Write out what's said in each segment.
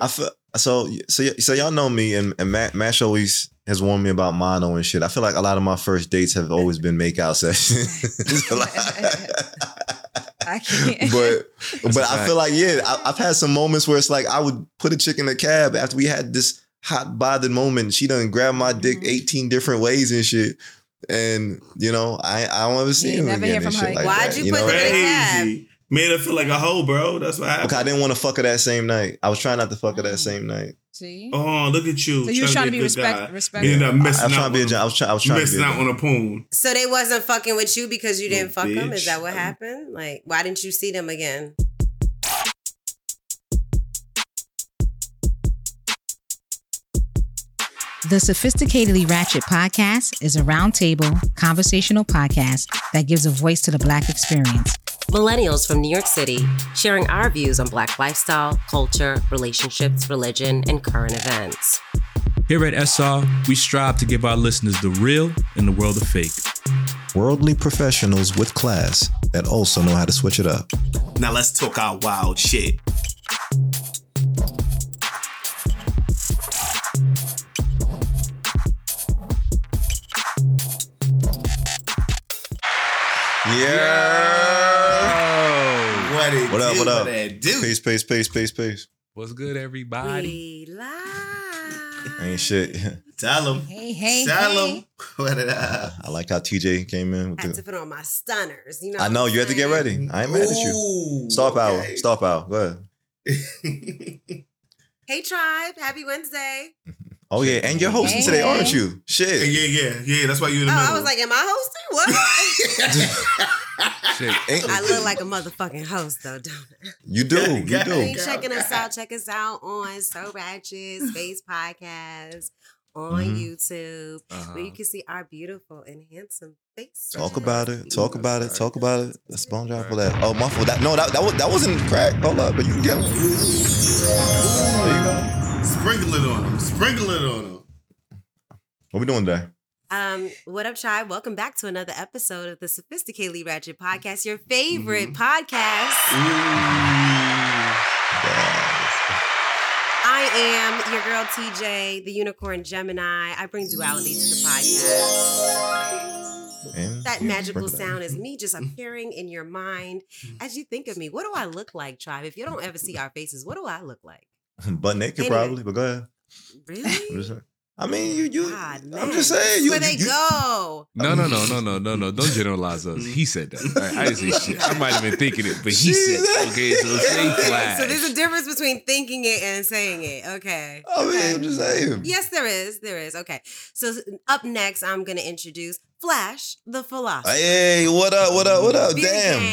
I feel so. So, y- so y'all know me, and, and Matt, Mash always has warned me about mono and shit. I feel like a lot of my first dates have always been makeout sessions. I can't. but but I feel like yeah, I, I've had some moments where it's like I would put a chick in the cab after we had this hot bothered moment. She done grabbed my dick Mhm. eighteen different ways and shit. And you know, I I don't ever see You him never again hear from her. like Why'd that. you know? put her in a cab? Crazy. Made her feel like a hoe, bro. That's what happened. Okay, I didn't want to fuck her that same night. I was trying not to fuck her that Mm. same night. See? Oh, look at you. so you was trying to be a good respect, guy. respectful. You ended up I, I missing was trying out to be a on- gen- I was trying I was trying to be a out gen- on a poon. So they wasn't fucking with you because you didn't fuck Little them? Is that what happened? Like, why didn't you see them again? The Sophisticatedly Ratchet podcast is a roundtable conversational podcast that gives a voice to the Black experience. Millennials from New York City sharing our views on Black lifestyle, culture, relationships, religion, and current events. Here at SR, we strive to give our listeners the real in the world of fake. worldly professionals with class that also know how to switch it up. Now let's talk our wild shit. Yeah. What it What up, do? what up? it do? Peace, peace, peace, peace, peace. What's good, everybody? We live. Ain't shit. Tell him. Hey, hey, Tell hey. him. What it up? I like how TJ came in. With I had to put on my stunners. You know. I know you had to get ready. I ain't mad at you. Ooh, Star power. okay. Star power. Go ahead. Hey, tribe. Happy Wednesday. Oh yeah, and you're hosting Hey, today, hey. aren't you? Shit. yeah, yeah, yeah. That's why you in the Oh, middle. I was like, am I hosting? What? Shit. I look like a motherfucking host, though, don't I? you do. You do. Hey, Girl, checking us out. Check us out on So Ratchet Space Podcast on Mhm. YouTube, Uh-huh. where you can see our beautiful and handsome face. Talk about it. Talk about it. Talk about it. Let's bone drop for that. Oh, my fault. That no, that that, was, that wasn't crack. Hold up, but you can get one. There you go. Sprinkle it on them. Sprinkle it on them. What we doing today? Um, what up, tribe? Welcome back to another episode of the Sophisticatedly Ratchet Podcast, your favorite Mm-hmm. podcast. Yes. I am your girl TJ, the unicorn Gemini. I bring duality to the podcast. And That magical Break it down. sound is me just appearing in your mind as you think of me. What do I look like, tribe? If you don't ever see our faces, what do I look like? butt naked Anyway. probably, but go ahead. I'm Really? just. I mean, you you. God. I'm just saying. You, Where they you- go? No, no, no, no, no, no, no. Don't generalize us. He said that. All right, I didn't say shit. I might have been thinking it, but he said it. Okay, so say flash. So there's a difference between thinking it and saying it. Okay. I mean, Okay. I'm just saying. Yes, there is. There is. Okay. So up next, I'm going to introduce Flash the Philosopher. Hey, what up? What up? What up? Beard Damn. gang.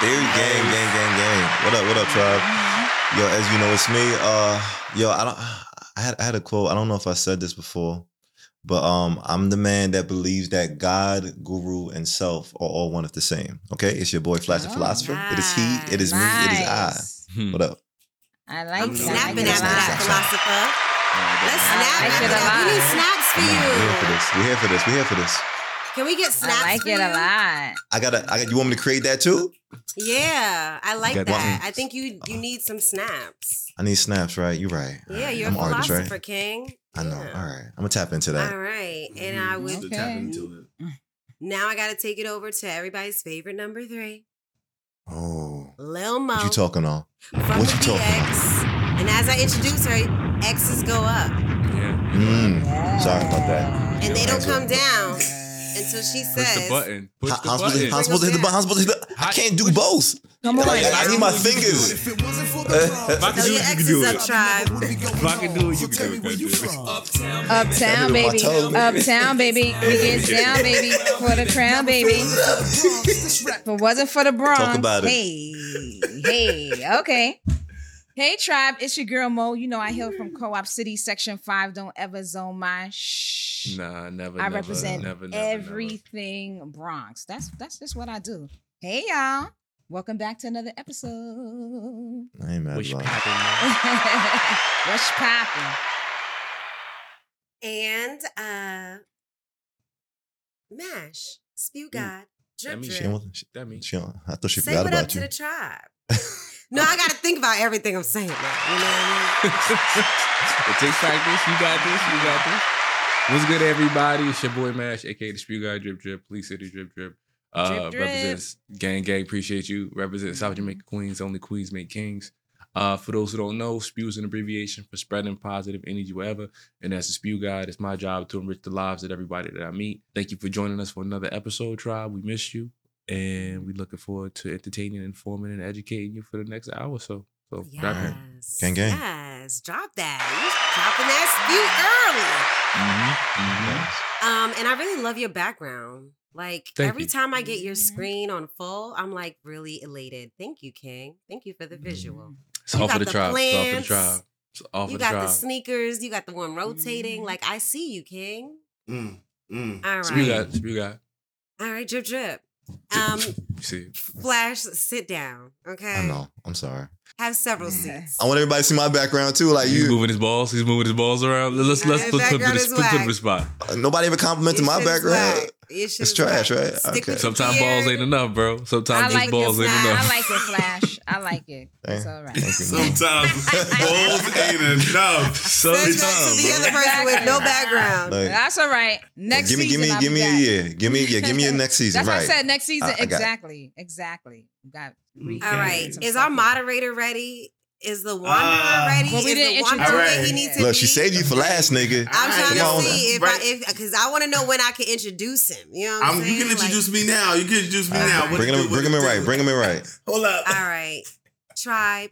Beard gang, gang, gang, gang. What up? What up, tribe? Yo, as you know, it's me. Uh, yo, I don't. I had I had a quote. I don't know if I said this before, but um, I'm the man that believes that God, Guru, and Self are all one of the same. Okay, it's your boy Flash the Oh, Philosopher. It is he. It is me. It is I. Hmm. What up? I like I'm that. snapping I after like that, it. philosopher. Let's I snap like after it a that. We need lot. snaps for Come on, we're here for you. this. We're here for this. We're here for this. Can we get snaps I like for it you? a lot. I gotta. I got. You want me to create that too? Yeah, I like got that. one. I think you you need some snaps. I need snaps, right? You're right. All Yeah, right. you're I'm a an artist, philosopher, right? king. I know. Yeah. All right. I'm gonna tap into that. All right, and I Mhm. would To Okay. tap into it. now I got to take it over to everybody's favorite number three, Oh, Lil Mo what you talking on? from what the you talking BX. And as I introduce her, X's go up, Yeah. Mm. Sorry about that. and they don't come man. Down until she Push the says, button. Push How, the how, supposed to, button. how supposed to hit the button? How supposed to hit the? I can't do both. Come on. Like, I need my You can do fingers. it. If I can "Throw do your it, you can X's do up, it. tribe." If I can do it, you can do it. Uptown, baby. Uptown, baby. We get down, baby. For the crown, baby. If it wasn't for the Bronx. Talk about it. Hey, hey, okay. Hey, tribe. It's your girl Mo. You know I hail from Co-op City, Section Five. Don't ever zone my shh. Nah, never. I never, represent never, never, everything Bronx. That's that's just what I do. Hey, y'all. Welcome back to another episode. I ain't mad Never. Wish about it. poppin', man. What's poppin'? and uh, Mash, Spew God, That Drip means Drip. she- That means she don't- I thought she Say forgot what up about to you. the tribe. No, I gotta think about everything I'm saying. Now, you know what I mean? it takes practice. You got this. You got this. What's good, everybody? It's your boy Mash, aka the Spew Guy Drip Drip, Police City Drip Drip. Uh, Drip, drip. represents Gang Gang. Appreciate you. Represent South Jamaica Queens. Only Queens make kings. Uh, for those who don't know, Spew is an abbreviation for spreading positive energy wherever. And as a Spew Guide, it's my job to enrich the lives of everybody that I meet. Thank you for joining us for another episode, Tribe. We missed you. And we're looking forward to entertaining, informing, and educating you for the next hour or so. So, mean? grab it. Gang, gang. Yes. Drop that. You dropping that spew early. Mhm, mhm. Um, and I really love your background. Like Thank every you. time I get your Mhm. screen on full, I'm like really elated. Thank you, King. Thank you for the visual. It's You all for got the the tribe. It's all for the plants. tribe. It's all for You the got tribe. the sneakers. You got the one rotating. Mhm. Like I see you, King. Mm, mm. All Spew right. guy. Spew guy. All right, drip drip. Um, see. Flash, sit down. Okay. I know. I'm sorry. Have several seats. I want everybody to see my background too. Like He's you, moving his balls. He's moving his balls around. Let's let's His put put background this is put put whack. the spot. uh, nobody ever complimented Your my shit's background. whack. Your shit It's trash, whack. right? Stick Okay. with your Sometimes beard. balls ain't enough, bro. I Sometimes like just balls ain't Flash. enough. I like it, Flash. I like it. It's all right. Thank you. man. Sometimes balls ain't enough. Send that to the other person with no background. Like, That's all right. Next give me, give season, me, I'll give be me a year. Give me, yeah, give me a next season. That's right. what I said. Next season, I- I exactly, exactly. Got re- All right. Is our moderator ready? Is the wanderer Uh, ready? Well, we Is didn't the wanderer introduce- where he needs to Look, be? she saved you for last, nigga. I'm trying Come to on. see if Right. I if because I want to know when I can introduce him. You know what I'm, I'm, saying? you can Like- introduce me now. You can introduce me All now. What Bring him, do? bring him in right. Bring him in right. Hold up. All right, tribe.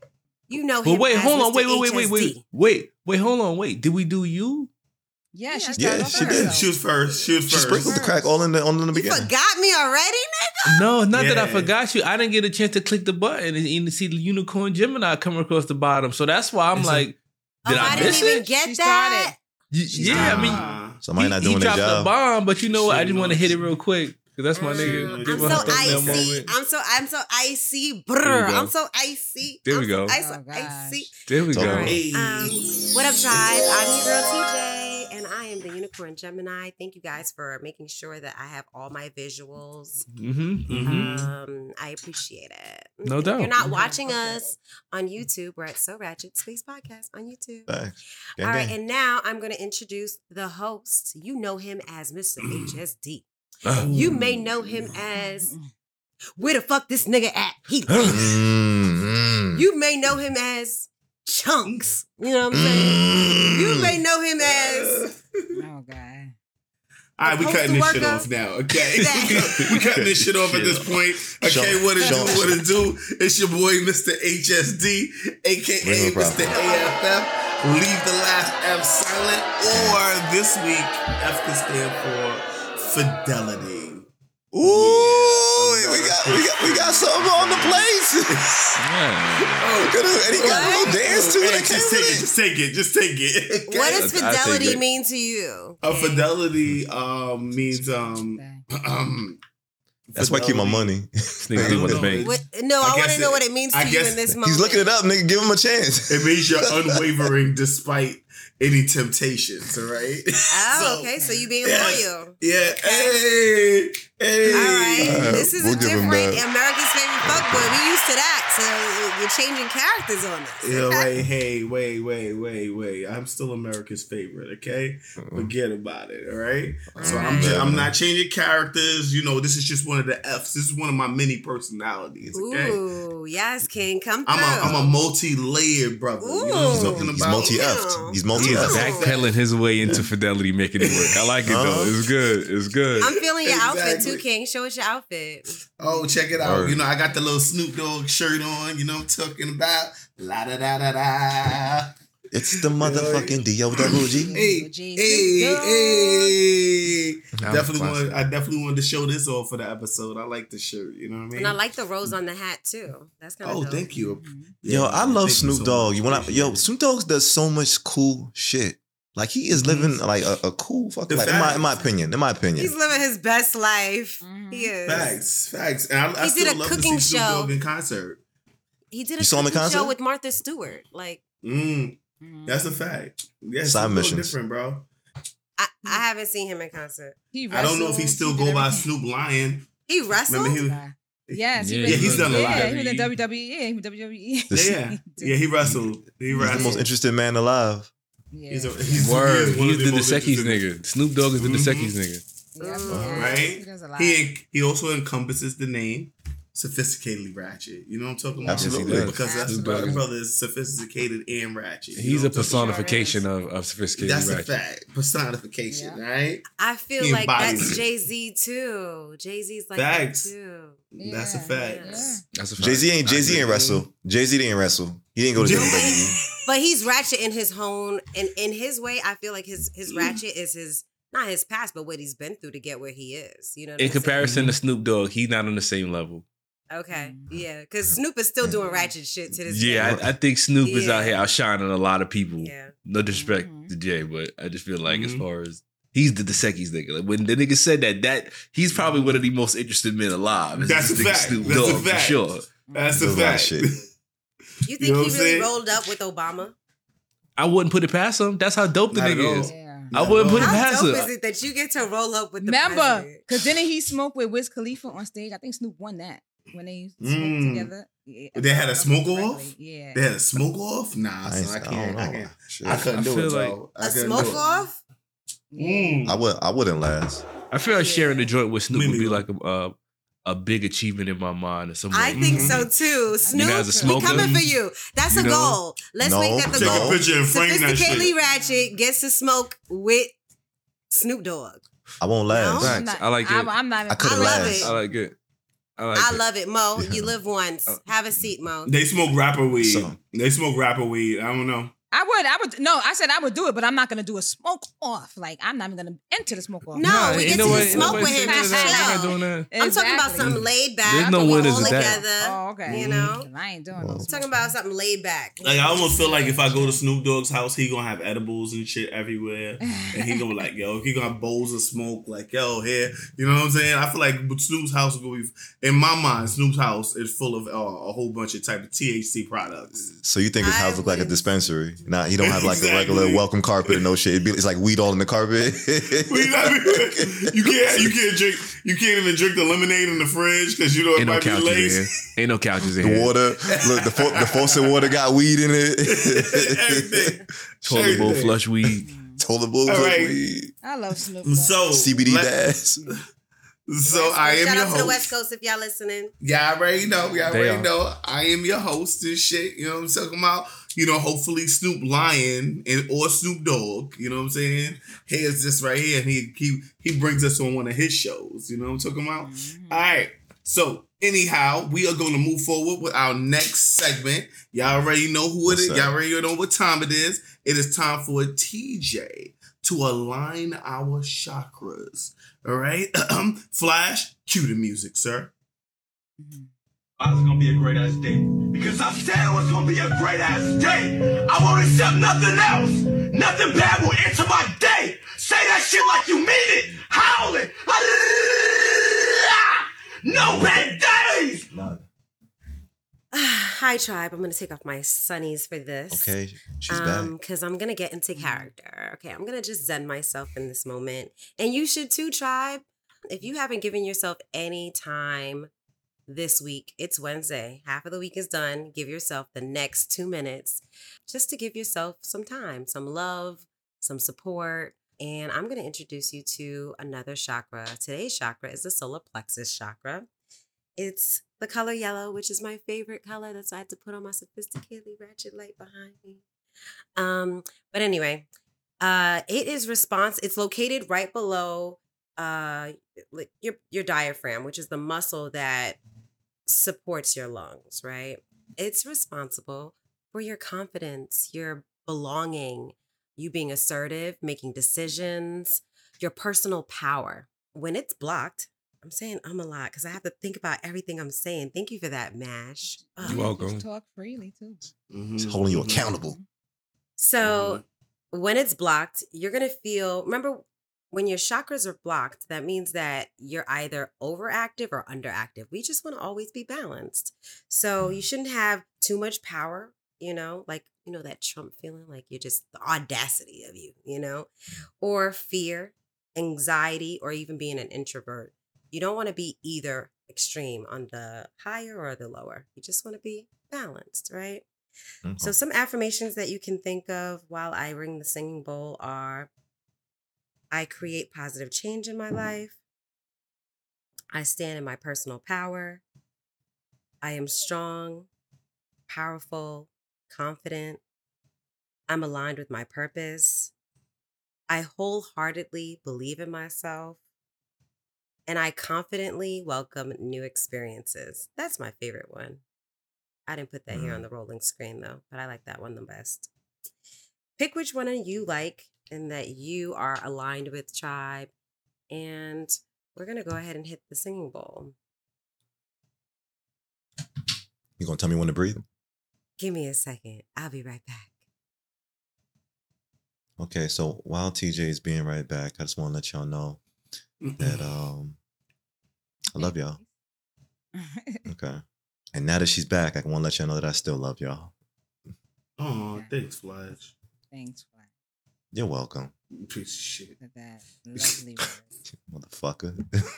You know him. But wait, as hold on, Mr. wait, wait, wait, wait, wait, wait, wait, hold on, wait. Did we do you? Yeah, she Yeah, started Yeah, she did. though. She was first. She was She first. sprinkled the crack all in the, all in the You beginning. forgot me already, nigga. No, not that I forgot you. I didn't get a chance to click the button and, and see the unicorn Gemini come across the bottom. So that's why I'm It's a- like, did oh, I, didn't miss even it? get She that. started. Y- She yeah, I mean. Somebody he, not he doing their dropped the job. bomb, but you know what? I just want to hit it real quick because that's my nigga. Give I'm my so thumbnail icy. moment. I'm so I'm so icy. There we Brr. go. I'm so icy. There we I'm go. So icy, Oh, icy. There we go. right. Hey. Um, what up, tribe? I'm your girl TJ, and I am the Unicorn Gemini. Thank you guys for making sure that I have all my visuals. Mm-hmm. Mhm. Um, I appreciate it. No If doubt. you're not watching us on YouTube, we're at So Ratchet Space Podcast on YouTube. Facts. Gang, All right, gang. and now I'm going to introduce the host. You know him as Mr. HSD. Uh, You may know him as Where the fuck this nigga at? He. Mm, mm. You may know him as Chunks. You know what I'm saying? Mm. You may know him as Oh God. All right, we Supposed cutting this shit work off now, okay? We cutting this shit off at this point. Okay, Sean- what it Sean- do, what it do. It's your boy, Mr. HSD, aka Bring Mr. AFF. Leave the last F silent, or this week, F can stand for fidelity. Ooh, we got, we got, we got something on the place. yeah. Look at and he got a little dance too. Hey, that just take it, just take it, just take it. okay? What does I- I take fidelity mean to you? A fidelity um means um um That's why I keep my money. Nigga think about the bank. What, no, I I, want to know what it means to I you guess in this moment. He's looking it up, nigga. Give him a chance. It means you're unwavering despite any temptations, all right? Oh, So, okay. So you being Yeah. loyal. Yeah. Hey. Hey. All right. Uh, this is we'll a different. America's favorite fuckboy. We used to that. So you're changing characters on us. Yeah, okay? wait, hey, wait, wait, wait, wait. I'm still America's favorite, okay? Forget about it, all right? So I'm Alright. ju- I'm not changing characters. You know, this is just one of the F's. This is one of my many personalities, okay? Ooh, yes, King. Come through. I'm a I'm a multi-layered brother. You know what I'm Ooh. talking He's multi-effed. He's He's multi-effed. backpedaling his way into fidelity, making it work. I like it though. It's good. It's good. I'm feeling your outfit Exactly. too, King. Show us your outfit. Oh, check it out. Word. You know, I got the little Snoop Dogg shirt on, you know what I'm talking about. La da da da da. It's the motherfucking D.O. double Hey, hey, hey. Definitely classic. wanted, I definitely wanted to show this off for the episode. I like the shirt, you know what I mean? And I like the rose on the hat too. That's kind of Oh, dope. thank you. Mm-hmm. Yo, I love thank Snoop so Dogg. You when I, Appreciate yo. Snoop Dogg does so much cool shit. Like he is living like a, a cool fucking life. In my, in my opinion. In my opinion. He's living his best life. Mhm. He is. Facts, facts. And I, I He still did a love cooking to see show. In concert. He did a You saw him in cooking show concert? with Martha Stewart. Like Mm, Mhm. that's a fact. Yeah, Side Snoop Dogg missions. different, bro. I, I haven't seen him in concert. He I don't know if he still did go by everything. Snoop Lion. He wrestled. Remember he. Yes, Yeah, was- yeah, he's done a lot. Yeah, he was in WWE. Yeah, he WWE. Yeah, yeah, he wrestled. He He's the most interesting man alive. Yeah. He's a, he's, Word. he is one He's of the most nigga. Snoop Dogg is the Mhm. Dos Equis nigga. Yeah, Mm. yeah, Right? He does a lot. He he also encompasses the name sophisticatedly ratchet. You know what I'm talking about? Absolutely. Yes. Because that's Absolutely. my brother is sophisticated and ratchet. You He's know a what I'm personification of, of about? sophisticated That's a fact. Personification, Yeah. right? I feel He like embodies that's. Jay Z too. Jay Z's like Facts. that too. That's a fact. yeah. That's a fact. Jay Z ain't Jay Z ain't wrestle. Jay Z didn't wrestle. He didn't go to. WWE. But he's ratchet in his own in in his way. I feel like his Mm. his ratchet is his not his past, but what he's been through to get where he is. You know. What In I'm saying? comparison to Snoop Dogg, he's not on the same level. Okay. Mhm. Yeah, because Snoop is still doing ratchet shit to this Yeah, day. I, I think Snoop is out here outshining a lot of people. Yeah. No disrespect Mhm. to Jay, but I just feel like as Mhm. far as he's the Dos Equis nigga. Like when the nigga said that, that he's probably one of the most interested men alive. That's this a fact. Snoop That's a fact. for sure. That's a Does a fact. shit. You think know he really saying? rolled up with Obama? I wouldn't put it past him. That's how dope the Not nigga is. Yeah. I wouldn't put it How past dope him. is it that you get to roll up with the Remember, president? because didn't he smoke with Wiz Khalifa on stage? I think Snoop won that when they smoked Mm. together. Yeah, They had a smoke correctly. off? Yeah. They had a smoke off? Nah, I, son, ain't, I I, can't. don't I, can't. Shit. I couldn't I do it, like- bro. I A smoke it. off? Mm. I would I wouldn't last. I feel like sharing the joint with Snoop Me would be like a, a a big achievement in my mind. Or something. I like- think Mhm. so too. Snoop, guys are we coming for you. That's You a know? goal. Let's No. make that the Take a goal. picture and frame that Sophisticatedly shit. ratchet gets to smoke with Snoop Dogg. I won't last. No? I'm not- I like I'm, it. I'm not. I couldn't I love it. I like it. I like I it. love it, Mo. Yeah. You live once. Uh, Have a seat, Mo. They smoke rapper weed. So- They smoke rapper weed. I don't know. I would. I would. No, I said I would do it, but I'm not gonna do a smoke off. Like I'm not even gonna enter the smoke off. No, Nah, we ain't get to nobody- just smoke nobody with him. saying Just that. Not chill. doing that. I'm talking about Exactly. something laid back. There's no all winners in that. Oh, okay. You know? I ain't doing Well, no I'm talking about something laid back. Like I almost feel like if I go to Snoop Dogg's house, he gonna have edibles and shit everywhere, and he gonna be like, yo, he gonna have bowls of smoke, like yo, here, you know what I'm saying? I feel like with Snoop's house is gonna be, in my mind, Snoop's house is full of uh, a whole bunch of type of THC products. So you think his I house look like a dispensary? Nah, he don't have like a regular welcome carpet and no shit. It'd be, it's like weed all in the carpet. You, know what I mean? you can't, you can't drink, you can't even drink the lemonade in the fridge because you know it Ain't no be couches in Ain't no couches in the here. water, look, the fo- the faucet water got weed in it. Everything. Toilet bowl flush weed. Toilet bowl All with right. weed. I love Snoop. Dogg. So CBD let- bass. So West I am Shout your out to the host. West Coast if y'all listening. Y'all already know. Y'all They already are. know. I am your host and shit. You know what I'm talking about? You know, hopefully Snoop Lion and or Snoop Dogg. You know what I'm saying? Here's this right here, and he he he brings us on one of his shows. You know what I'm talking about? Mhm. All right. So anyhow, we are going to move forward with our next segment. Y'all already know who it What's is. that? Y'all already know what time it is. It is time for TJ to align our chakras. All right, Flash, cue the music, sir. Mhm. It's gonna be a great ass day. Because I said it was gonna be a great ass day. I won't accept nothing else. Nothing bad will enter my day. Say that shit like you mean it. Howl it. No bad days. Hi, tribe. I'm gonna take off my sunnies for this. Okay, she's um, back. because I'm gonna get into character. Okay, I'm gonna just zen myself in this moment, and you should too, tribe. If you haven't given yourself any time this week, it's Wednesday. Half of the week is done. Give yourself the next two minutes just to give yourself some time, some love, some support. And I'm gonna introduce you to another chakra. Today's chakra is the solar plexus chakra. It's the color yellow, which is my favorite color. That's why I had to put on my sophisticatedly ratchet light behind me. Um, but anyway, uh, it is response. It's located right below uh your your diaphragm, which is the muscle that supports your lungs, right? It's responsible for your confidence, your belonging, you being assertive, making decisions, your personal power. When it's blocked, I'm saying I'm a lot because I have to think about everything I'm saying. Thank you for that, Mash. Ugh. You're welcome. Just talk freely too. Mm-hmm. It's holding you mm-hmm. accountable. Mm-hmm. So when it's blocked, you're gonna feel. Remember, when your chakras are blocked, that means that you're either overactive or underactive. We just want to always be balanced. So you shouldn't have too much power. You know, like you know that Trump feeling, like you're just the audacity of you. You know, or fear, anxiety, or even being an introvert. You don't want to be either extreme on the higher or the lower. You just want to be balanced, right? Okay. So, mm-hmm. some affirmations that you can think of while I ring the singing bowl are I create positive change in my life. I stand in my personal power. I am strong, powerful, confident. I'm aligned with my purpose. I wholeheartedly believe in myself. And I confidently welcome new experiences. That's my favorite one. I didn't put that here on the rolling screen though, but I like that one the best. Pick which one you like and that you are aligned with tribe. And we're going to go ahead and hit the singing bowl. You gonna tell me when to breathe? Give me a second. I'll be right back. Okay, so while TJ is being right back, I just want to let y'all know that um I love y'all. Okay. And now that she's back, I want to let y'all know that I still love y'all. Oh, thanks, Flash. Thanks for You're welcome, Piece of shit. for that lovely word. motherfucker.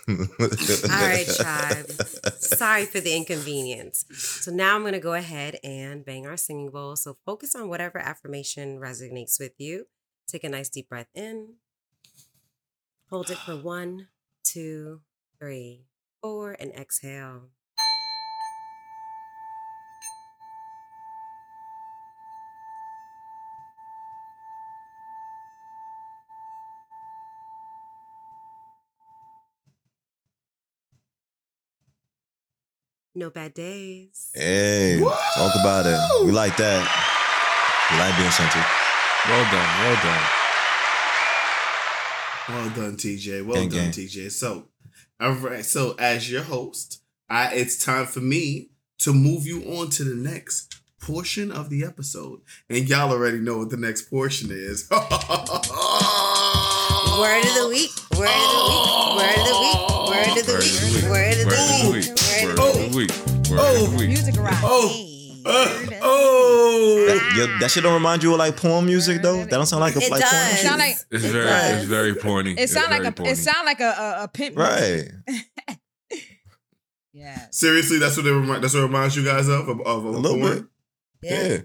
All right, tribe. Sorry for the inconvenience. So now I'm going to go ahead and bang our singing bowl. So focus on whatever affirmation resonates with you. Take a nice deep breath in. Hold it for one, two, three, four, and exhale. No bad days. Hey, talk about it. We like that. We like being centered. Well done, well done. Well done, TJ. Well Gang, done, gang. TJ. So, all right. So, as your host, I it's time for me to move you on to the next portion of the episode, and y'all already know what the next portion is. Word of the week. Word of the week. Word of the week. Word of the week. Word of the week. Word Word of of the the week. week. Word of the week. Music rock. Oh. Hey, Uh, word of- oh, That, yo, that shit don't remind you of like porn music though. That don't sound like a It like does. porn. Sound like It's It very, does. it's very porny. it sound It's like a porny. it sound like a a, a pimp. Right. Yeah. seriously, that's what it remind, that's what it reminds you guys of of, of A little porn? bit. Yeah.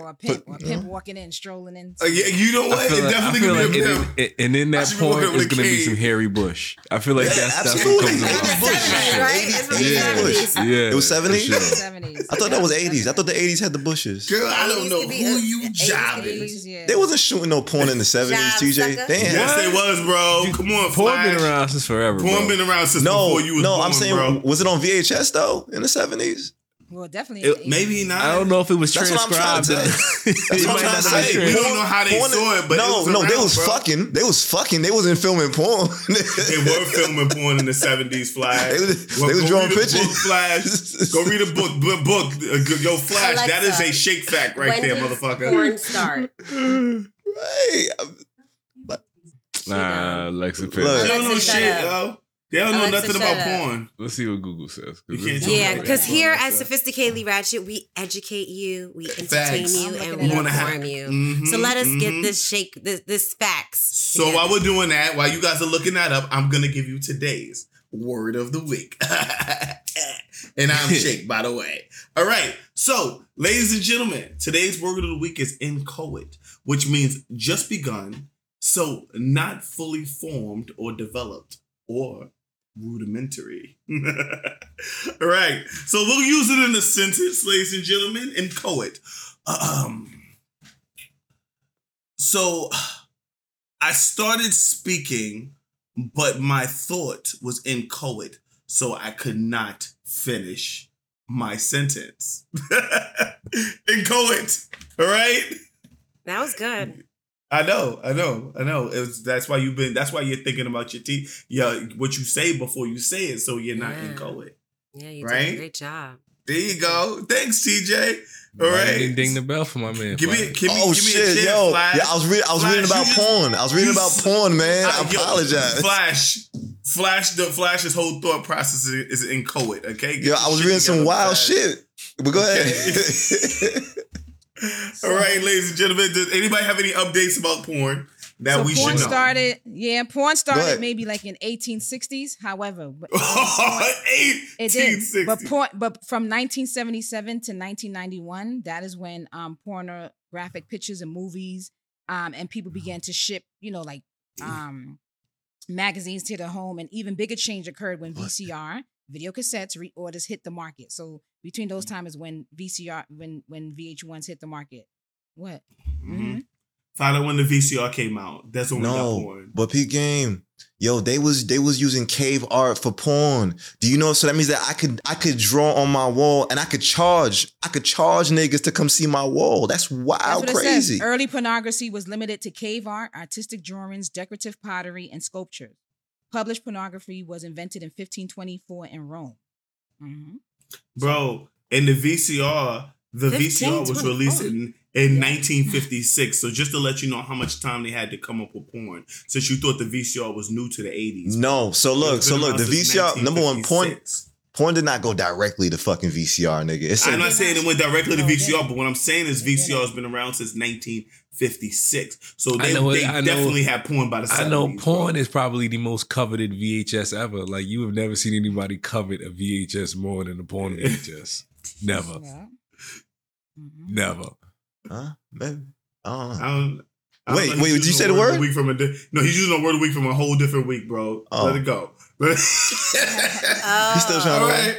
Or a pimp. But, or a pimp know. walking in, strolling in. Uh, yeah, you know what? It like, definitely feel could like be a and, pimp. and- and in that point be walking porn with is gonna be some hairy bush. I feel like Yeah, that's that's what comes It to was. Bush. Seventies, right? It's from the Yeah. seventies. Yeah, It was 70s? sure. Seventies. I thought that was 80s. I thought the 80s had the bushes. Girl, I don't know who a- you 80s job could be- is. Yeah. They wasn't shooting no porn in the 70s, TJ. sucker. They Yes, What? they was, bro. Come on, Porn been around since forever. Porn been around since No, before you was no, I'm saying, was it on VHS though in the 70s? Well, definitely. It- Maybe not. I don't know if it was That's what I'm trying transcribed. to it That's what I'm might trying not to say. been We don't know how they Porn- saw it, but no, it was no, they was bro. fucking. They was fucking. They wasn't filming porn. They were filming porn in the seventies, Flash. They was- Well, they was drawing pictures. Book, Flash. Go read a book. book, book. Uh, Yo, Flash. that is a shake fact right when there, did motherfucker. Porn start. right. Nah, Alexa Look. They don't know shit, shut yo. They don't know Alexa, nothing about up. porn. Let's see what Google says. 'cause You this can't is- tell me Yeah, because here like at. Sophisticatedly Ratchet, we educate you, we entertain Facts. you, and we it up. Wanna have- inform you. Mhm, So let us get mhm. this shake, this, this facts. So together. while we're doing that, while you guys are looking that up, I'm gonna give you today's word of the week. and I'm Shake, by the way. All right. So, ladies and gentlemen, today's word of the week is inchoate, which means just begun, so not fully formed or developed or rudimentary. All right. So we'll use it in a sentence, ladies and gentlemen, inchoate. Um so I started speaking, but my thought was in inchoate, so I could not finish my sentence. In inchoate, all right? that was good. I know, I know, I know. It was, that's why you've been. That's why you're thinking about your teeth. Yeah, what you say before you say it, so you're not Yeah. inchoate. Yeah, you did Right? a great job. There you go. Thanks, TJ. All Right, right. ding, ding the bell for my man. Give me, give me, oh give me a shit, chance, yo, Flash. yeah, I was reading. I was Flash, reading about you just- porn. I was reading about porn, man. I yo, apologize. Flash, Flash, the Flash's whole thought process is, is inchoate. Okay. Get Yo, I was reading some wild Flash. shit. But go ahead. All right, ladies and gentlemen, does anybody have any updates about porn? that so we porn should know. started, yeah, porn started maybe like in 1860s. However, but- it did. But porn, but from 1977 to 1991, that is when um pornographic pictures and movies um and people began to ship, you know, like um magazines to their home, and even bigger change occurred when VCR, video cassettes, reorders hit the market. So between those Mm-hmm. time is when VCR, when when VH1s hit the market. What? Mhm. Mhm. Found out when the VCR came out. That's when we got No, porn. but P game, yo, they was they was using cave art for porn. Do you know? So that means that I could I could draw on my wall and I could charge I could charge niggas to come see my wall. That's That's wild, what it crazy. says. Early pornography was limited to cave art, artistic drawings, decorative pottery, and sculptures. Published pornography was invented in 1524 in Rome. Mhm. Bro, in the VCR, the VCR was released in, in 1956. So just to let you know how much time they had to come up with porn, since you thought the VCR was new to the 80s. No, so look, so look, the around since VCR number one porn 1956. Porn did not go directly to fucking VCR, nigga. It said I'm not saying it went directly to VCR, but what I'm saying is VCR has been around since 1956. So I they, know it- they know- definitely had porn by the 70s. I know porn bro. is probably the most coveted VHS ever. Like you have never seen anybody covet a VHS more than a porn VHS. Never, Yeah. Mhm. never. huh? Maybe. I don't know. I don't, I don't Wait, know. Wait, did you say the of word? week from a di- no, he's using a word a week from a whole different week, bro. Oh. Let it go. He's still trying All to- right.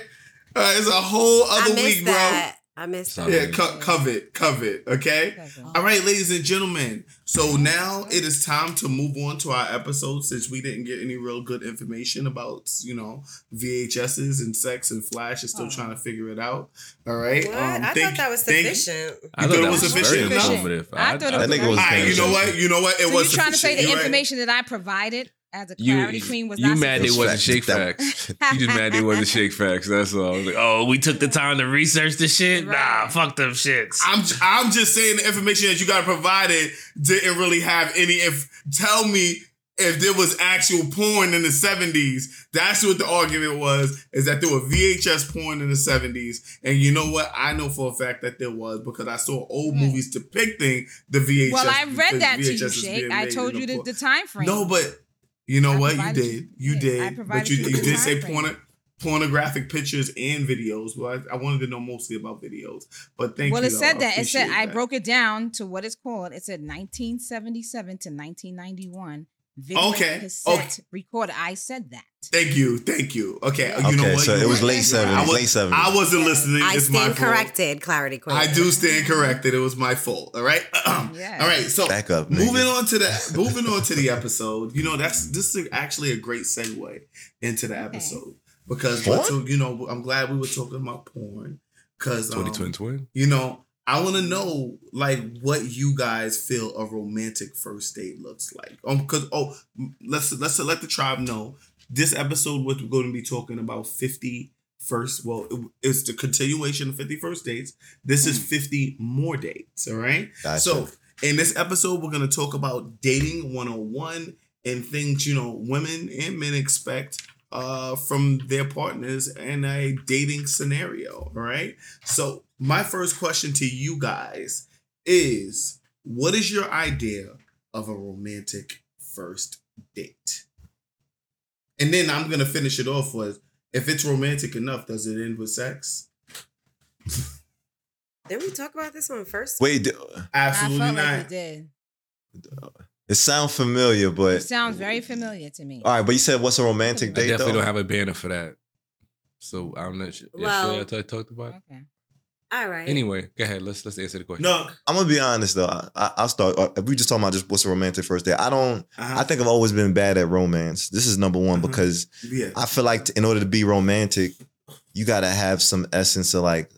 All right, it's a whole other missed week, bro. I missed that. Yeah, co- covet, covet. Okay. Okay. All right, ladies and gentlemen. So now it is time to move on to our episode since we didn't get any real good information about, you know, VHSs and sex and Flash is still Oh. trying to figure it out. All right. What? Um, I thank- thought that was thank- sufficient. I You thought thought it that was was very sufficient enough? informative. I thought it That was nigga was All right, you know what? You know what? It So was You're trying to say the You right. information that I provided as a You, clarity queen was you not mad they wasn't shake facts. you just mad they wasn't shake facts. That's all. I was like, oh, we took the time to research the shit. Nah, fuck them shits. I'm I'm just saying the information that you got provided didn't really have any. If tell me if there was actual porn in the 70s, that's what the argument was. Is that there were VHS porn in the 70s, and you know what? I know for a fact that there was because I saw old Right. movies depicting the VHS. well, I read that to you, VHS is Shake. I told you the the, the time frame. No, but you know I what? You did. you- You did. But you, you you did say time frame. porn, pornographic pictures and videos. Well, I, I wanted to know mostly about videos. But thank well, you. it said that. It said appreciate I broke it down to what it's called. It said 1977 to 1991. Video Okay, cassette okay. recorder. I said that. Thank you. Thank you. Okay. Okay, You know what? so You're it was late You're seventies, right. I was, late seventies. I wasn't listening. I it's my stand fault. corrected, Clarity Queen. I do stand corrected. It was my fault. All right. Yeah. All right. So Back up, nigga. moving on to the moving on to the episode. You know, that's this is actually a great segue into the episode because Porn? so, you know I'm glad we were talking about porn because Twenty um, twin twin. you know I want to know like what you guys feel a romantic first date looks like. Um, because oh, let's let's let the tribe know this episode we're going to be talking about fifty first. Well, it- it's the continuation of fifty first dates. This is fifty more dates. All right. Gotcha. So in this episode, we're going to talk about dating 101 and things you know women and men expect uh, from their partners in a dating scenario. All right. So my first question to you guys is: What is your idea of a romantic first date? And then I'm gonna finish it off with: If it's romantic enough, does it end with sex? Did we talk about this one first? Wait, d- Absolutely I felt not. like you did. It sounds familiar, but It sounds very familiar to me. all right. But you said what's a romantic date? I date definitely though? don't have a banner for that. So I'm not sure. Well- Well, sure I t- talked about. it? Okay. All right. Anyway, go ahead. Let's let's answer the question. No, I'm gonna be honest though. I, I, I'll start. uh, If we just talking about just what's a romantic first date, I don't. uh-huh. I think I've always been bad at romance. This is number one Mhm. because yeah. I feel like t- in order to be romantic, you gotta have some essence of like.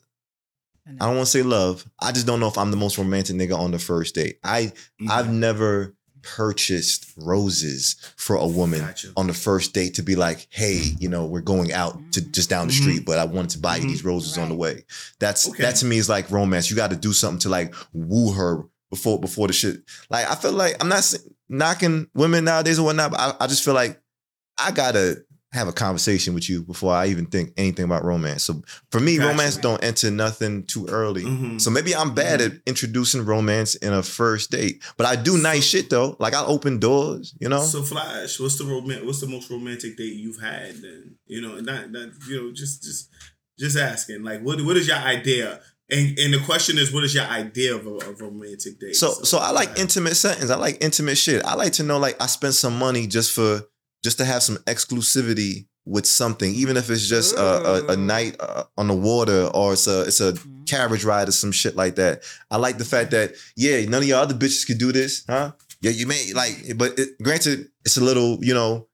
I don't want to say love. I just don't know if I'm the most romantic nigga on the first date. I. I've never purchased roses for a woman Gotcha. on the first date to be like, hey, you know, we're going out to just down the Mhm. street, but I wanted to buy you Mhm. these roses on the way. That's Okay. that to me is like romance. You got to do something to like woo her before before the shit. Like I feel like I'm not knocking women nowadays or whatnot, but I, I just feel like I gotta have a conversation with you before I even think anything about romance. So for me, Gotcha. romance don't enter nothing too early. Mhm. So maybe I'm bad at introducing romance in a first date, but I do nice shit though. Like I'll open doors, you know. So Flash, what's the roman- What's the most romantic date you've had? Then you know, not, not you know, just just just asking. Like, what what is your idea? And and the question is, what is your idea of a, of a romantic date? So so I like intimate settings. I like intimate shit. I like to know like I spent some money just for just to have some exclusivity with something, even if it's just a, a, a night uh, on the water or it's a it's a Mhm. carriage ride or some shit like that. I like the fact that yeah, none of your other bitches could do this, huh? Yeah, you may like, but it, granted, it's a little you know.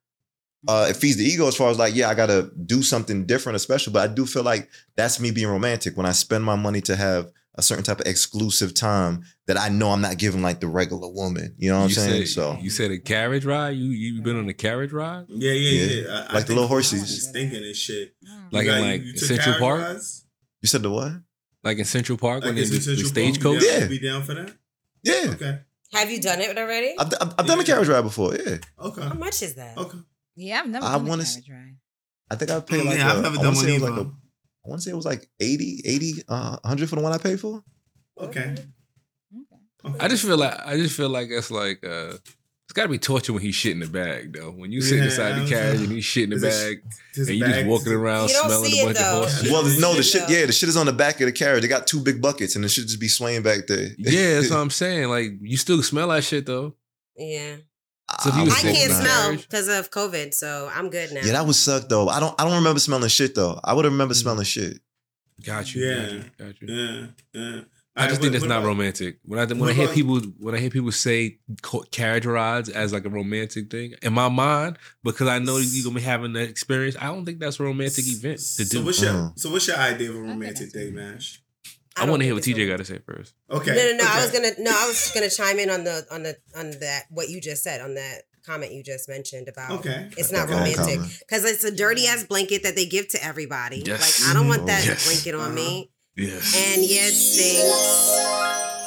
Uh, it feeds the ego as far as like, yeah, I gotta do something different or special. But I do feel like that's me being romantic when I spend my money to have a certain type of exclusive time that I know I'm not giving like the regular woman. You know what I'm you saying? Said, so you said a carriage ride. You you been on a carriage ride? Yeah, yeah, Yeah. yeah. I, I Like the think little Flash horses. is thinking and shit. Like You in like you took Central Park, rides? you said the what? like in Central Park when Like they it's the, the stagecoach. Yeah. you be down for that? Yeah, Okay, Have you done it already? I've, I've, I've done a carriage ride before. Yeah, okay, How much is that? okay. Yeah, I've never I done a wanna carriage s- ride. I think I paid like yeah, a, I've never I done one either. like a, I want to say it was like 80, 80, uh, 100 for the one I paid for. Okay. Okay. I just feel like I just feel like it's like uh it's got to be torture when he's shit in the bag though. When you sit Yeah, inside the I'm carriage and he's shit in the Is it- bag His and you just walking around smelling a it, bunch of horse shit. Well, no, the Shit, shit, yeah, the shit is on the back of the carriage. They got two big buckets, and it should just be swaying back there. Yeah, that's what I'm saying. Like you still smell that shit though. Yeah. So if was I can't in not. the smell because of COVID, so I'm good now. Yeah, that would suck though. I don't. I don't remember smelling shit though. I would remember Mm. smelling shit. Got you. Yeah. Got you. Got you. Yeah, yeah. I just think that's not romantic. When I when what I hear about- people when I hear people say co- carriage rides as like a romantic thing in my mind, because I know you're gonna be having that experience, I don't think that's a romantic event to So do. what's your Uh-huh. so what's your idea of a romantic that's date. Mash? I, don't want to hear think what it's TJ got to say first. Okay. No, no, no. I was gonna no, I was gonna chime in on the on the on that what you just said on that comment you just mentioned about Okay. it's not Okay. romantic because it's a dirty ass blanket that they give to everybody. Yes. Like I don't want that Yes. blanket on me, Yes. and yet stinks.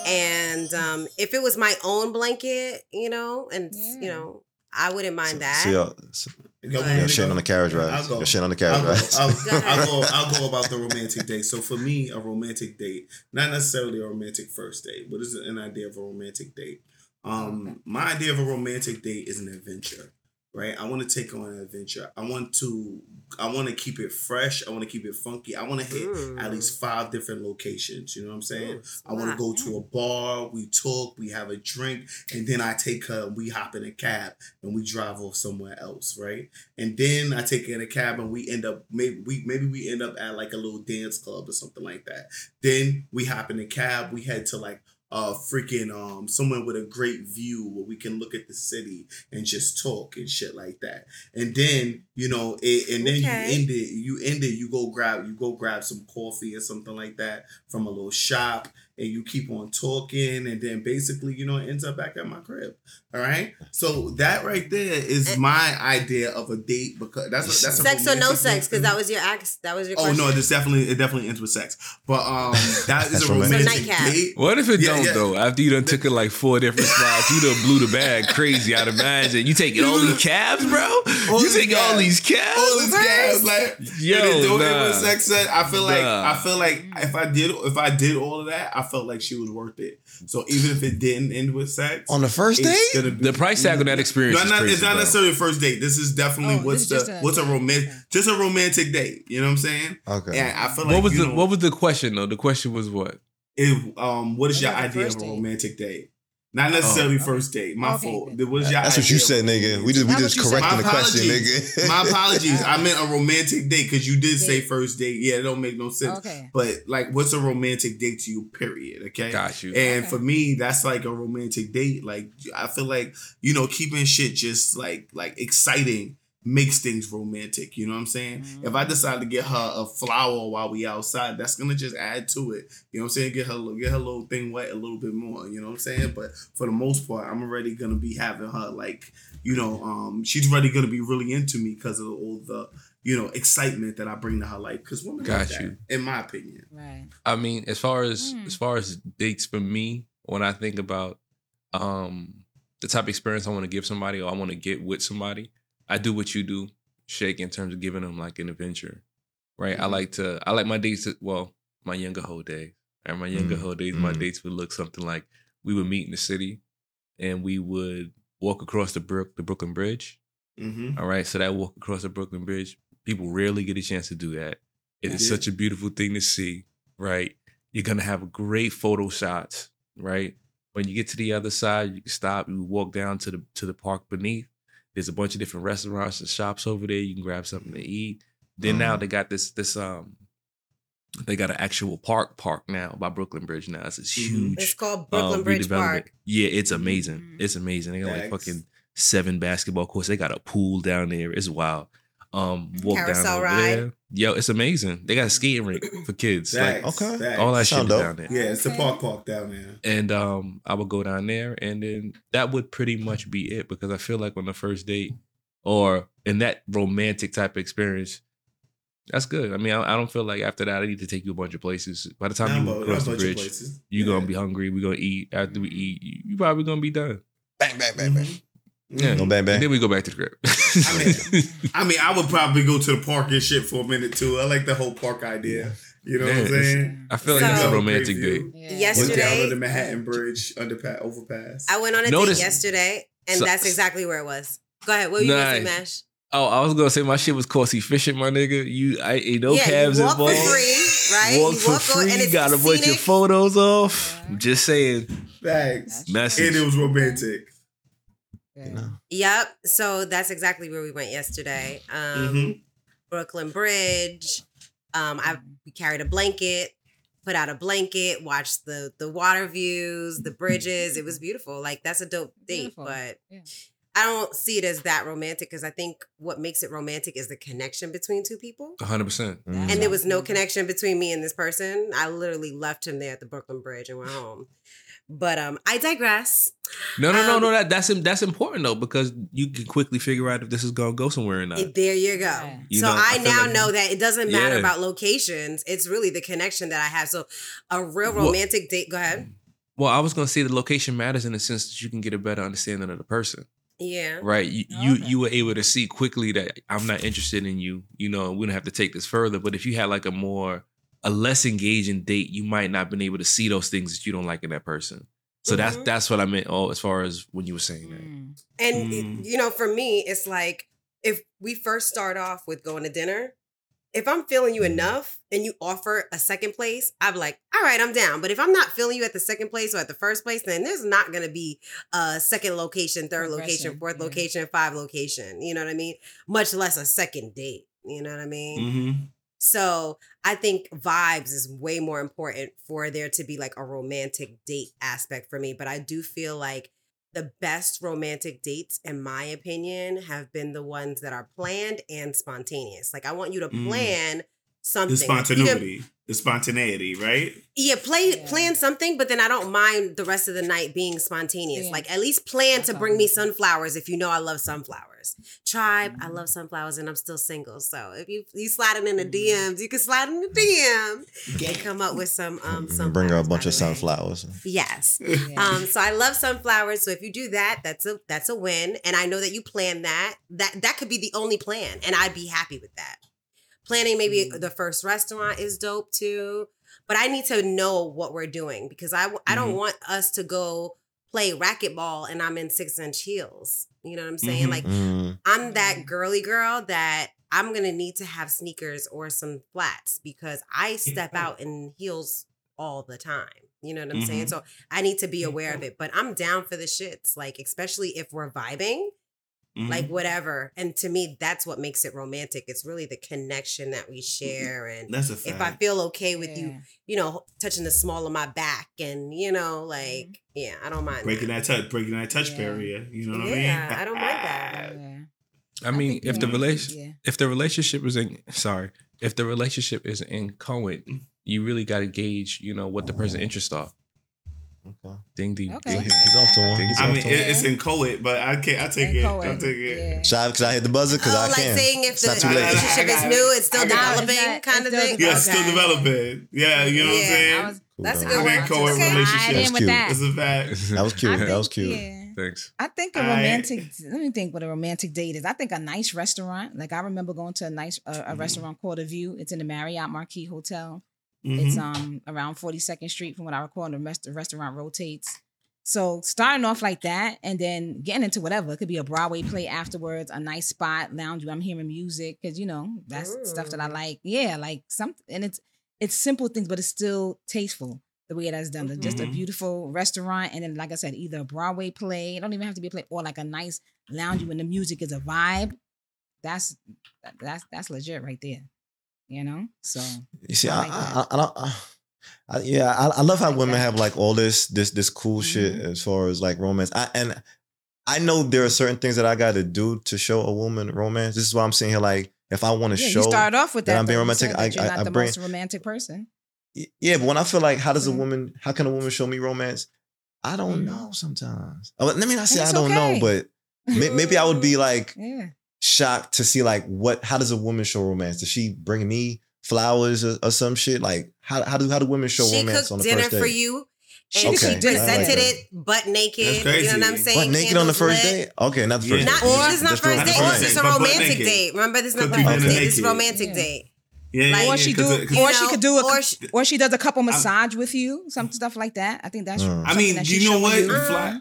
And um, if it was my own blanket, you know, and you know, I wouldn't mind that. So y'all, so Want y'all shitting on the carriage ride. I'll go. Y'all shitting on the carriage ride. I'll. I'll go. I'll go about the romantic date. So for me, a romantic date, not necessarily a romantic first date, but it's an idea of a romantic date. Um, my idea of a romantic date is an adventure, right? I want to take on an adventure. I want to. I want to keep it fresh. I want to keep it funky. I want to hit Mm. at least five different locations. You know what I'm saying? Mm, I want to go to a bar, we talk, we have a drink, and then I take her, we hop in a cab and we drive off somewhere else, right? And then I take her in a cab and we end up maybe we maybe we end up at like a little dance club or something like that. Then we hop in a cab, we head to like uh freaking um somewhere with a great view where we can look at the city and just talk and shit like that. And then, you know, it, and then Okay. you end it, you end it, you go grab you go grab some coffee or something like that from a little shop and you keep on talking and then basically, you know, it ends up back at my crib. All right. So that right there is And- my idea of a date because that's a, that's a sex or no sex? Because that was your ex. That was your. Oh question. no, it's definitely it definitely ends with sex. But um that is a romantic. romantic So nightcap. date. What if it Yeah, don't yeah. though? After you done took it like four different spots, you done blew the bag crazy. I'd imagine you taking all these cabs, bro. All you taking all these cabs? All this guys like Yo, and then doing it nah. with sex set. I feel like I feel like if I did if I did all of that, I felt like she was worth it. So even if it didn't end with sex, on the first date? be The price tag on that experience No, is not, crazy, it's not bro. necessarily a first date. This is definitely Oh, what's the a- what's a romantic okay. just a romantic date. You know what I'm saying? Okay. And I feel like What was the know, What was the question though? The question was what? if, um what is your idea of first a date? romantic date? Not oh. necessarily Oh. first date. My Okay, fault. then. What is your That's what you said, nigga. We just we just what correcting the My question, apologies. nigga. My apologies. I meant a romantic date because you did say first date. Yeah, it don't make no sense. Okay. But like, what's a romantic date to you? Period. Okay. Got you. And Okay. for me, that's like a romantic date. Like I feel like you know keeping shit just like like exciting makes things romantic. You know what I'm saying? Mhm. If I decide to get her a flower while we outside, that's gonna just add to it. You know what I'm saying? Get her get her little thing wet a little bit more. You know what I'm saying? But for the most part, I'm already gonna be having her like you know um she's already gonna be really into me because of all the you know excitement that I bring to her life. Because women Got love that, in my opinion. Right. I mean, as far as Mm. as far as dates for me, when I think about um the type of experience I want to give somebody or I want to get with somebody, I do what you do. shake in terms of giving them like an adventure, right? I Mhm. like to I like my dates. To, well, my younger whole days. And my younger Mm, whole days, my mm. dates would look something like we would meet in the city, and we would walk across the Brook the Brooklyn Bridge. Mm-hmm. All right, so that walk across the Brooklyn Bridge, people rarely get a chance to do that. It is such a beautiful thing to see, right? You're gonna have great photo shots, right? When you get to the other side, you can stop. You walk down to the to the park beneath. There's a bunch of different restaurants and shops over there. You can grab something to eat. Then now Mhm. they got this this um, they got an actual park park now by Brooklyn Bridge now. It's this Mhm. huge It's called um, Brooklyn Bridge redevelopment. Park. Yeah, it's amazing. Mhm. It's amazing. They got like fucking seven basketball courts. They got a pool down there. It's wild. Um, walk Carousel down over ride. there. Yo, it's amazing. They got a skating rink for kids. Like Facts, okay. facts. all that shit is down there. Yeah, it's the Okay. park park down there. And um, I would go down there, and then that would pretty much be it because I feel like on the first date or in that romantic type of experience, that's good. I mean, I, I don't feel like after that I need to take you a bunch of places. By the time Nah, you but walk a the bridge, you're Yeah. gonna be hungry. We're gonna eat. After we eat, you, you probably gonna be done. Bang, bang, bang, bang. Yeah. No bang, And then we go back to the crib. I mean, I mean, I would probably go to the park and shit for a minute too. I like the whole park idea. You know Yeah, what I'm saying? I feel like So- it's a romantic view. date. Yeah. Went Yesterday- down on the Manhattan Bridge underpass overpass. I went on a Notice- date yesterday, and So- that's exactly where it was. Go ahead. What were you gonna say, Mash? Oh, I was gonna say my shit was cost efficient, my nigga. You, I ain't no yeah, cabs you walk involved. for free, right? Walk for free. and it's got a bunch of photos off. Yeah. I'm just saying, Thanks. message. And it was romantic. Yeah. You know? Yep. So that's exactly where we went yesterday. Um, Mhm. Brooklyn Bridge. Um, I we carried a blanket, put out a blanket, watched the the water views, the bridges. It was beautiful. Like that's a dope date, Beautiful. but Yeah. I don't see it as that romantic because I think what makes it romantic is the connection between two people. 100. percent Mm. And there was no connection between me and this person. I literally left him there at the Brooklyn Bridge and went home. But um, I digress. No, no, no, Um, no. That that's that's important though because you can quickly figure out if this is gonna go somewhere or not. It- there you go. Yeah. You so know, I I, now like- know that it doesn't matter Yeah. about locations. It's really the connection that I have. So a real Well- romantic date. Go ahead. well, I was gonna say the location matters in the sense that you can get a better understanding of the person, Yeah. right? You you, you were able to see quickly that I'm not interested in you. You know, we don't have to take this further. But if you had like a more a less engaging date, you might not been able to see those things that you don't like in that person. So that's Mhm. that's what I meant. Oh, as far as when you were saying that. Mm. And it- Mm. you know, for me, it's like if we first start off with going to dinner, if I'm feeling you enough and you offer a second place, I'm like, all right, I'm down. But if I'm not feeling you at the second place or at the first place, then there's not gonna be a second location, third location, fourth yeah. location, five location. You know what I mean? Much less a second date. You know what I mean? Mm-hmm. So I think vibes is way more important for there to be like a romantic date aspect for me. But I do feel like the best romantic dates, in my opinion, have been the ones that are planned and spontaneous. Like I want you to Mm. Plan something. The You can- spontaneity. The spontaneity, right? yeah, play Yeah. plan something, but then I don't mind the rest of the night being spontaneous. Yeah. Like at least plan That's to bring me sunflowers if you know I love sunflowers. Tribe, I Mhm. love sunflowers and I'm still single. So if you you sliding in the Mhm. DMs, you can slide in the DM and come up with some um sunflowers. Bring her a bunch of sunflowers. Yes. Yeah. Um, so I love sunflowers. So if you do that, that's a that's a win. And I know that you plan that. That that could be the only plan, and I'd be happy with that. Planning maybe Mm. the first restaurant is dope too, but I need to know what we're doing because I I don't Mhm. want us to go play racquetball and I'm in six inch heels. You know what I'm saying? Mhm. Like Mm. I'm that Mhm. girly girl that I'm gonna need to have sneakers or some flats because I step out in heels all the time. You know what I'm saying? Mhm. So I need to be aware of it. But I'm down for the shits. Like, especially if we're vibing, Mhm. like mm-hmm. whatever. And to me, that's what makes it romantic. It's really the connection that we mm-hmm. share. And that's a if I feel okay with you, Yeah. you know, touching the small of my back and, you know, mm-hmm. like, yeah, I don't mind. breaking that. that touch, breaking that touch Yeah. barrier. You know what I mean? Yeah, I don't mind that. Yeah. I mean, think if the right. relation Yeah. if the relationship is in sorry, if the relationship is in inchoate, mm. you really got to gauge, you know, what the person interests are. Okay. Ding ding. Okay. ding. He's off to one. He's I off mean, to it, one. it's inchoate, but I can't. I take it. I Inchoate. take it. Yeah. Shy because I hit the buzzer because Oh, I like can. saying if It's the not too late. relationship is I- new, it's still I got it. developing, It's not- kind of it's thing. still Yeah, it's still Okay. developing. Yeah, you know what I'm Yeah, saying? I was- That's a Cool. good I'm one. in co-ed Okay. relationship. I That's in with cute. that. It's a fact. That was cute. I that was think- cute. Yeah. Thanks. I think a I- romantic. let me think what a romantic date is. I think a nice restaurant. Like I remember going to a nice uh, a Mhm. restaurant called a View. It's in the Marriott Marquis Hotel. Mhm. It's um around 42nd Street from what I recall. And the rest the restaurant rotates. So starting off like that and then getting into whatever. It could be a Broadway play afterwards, a nice spot, lounge. I'm hearing music because you know that's stuff that I like. Yeah, like some and it's it's simple things, but it's still tasteful the way that's done. Just a Mhm. beautiful restaurant, and then like I said, either a Broadway play. It don't even have to be a play, or like a nice lounge when the music is a vibe. That's that's that's legit right there. You know, so You see, I I. I, I, don't. I, I, yeah, I, I love how like women that. have like all this this this cool shit Mhm. as far as like romance. I and I know there are certain things that I got to do to show a woman romance. This is why I'm saying here, like if I want to yeah, show, start off with that that. I'm being romantic, I- you're I- not I the bring- most romantic person. yeah. But when I feel like, how does a Mhm. woman? How can a woman show me romance? I don't Mhm. know. Sometimes. Uh, Let me not say I don't know, but may- maybe I would be like Yeah. Shocked to see like what. How does a woman show romance? Does she bring me flowers or, or some shit? Like how how do how do women show she romance on the first date? for you. She And Okay, she I like presented that. it butt naked. That's You know what I'm saying? But naked on the first lit. date? Okay, not the first Yeah. date. Not Or- this is not Just first for- date. for This is a romantic date. Remember, this is not Cooking first dinner date. This is naked. romantic Yeah. date. Yeah, yeah, or yeah, she 'cause do, it- or You she could do a, or or, she- she does a couple massage with you, some stuff like that. I think that's. Mm. Something I mean, that do you know what, you. Uh-huh. Flash?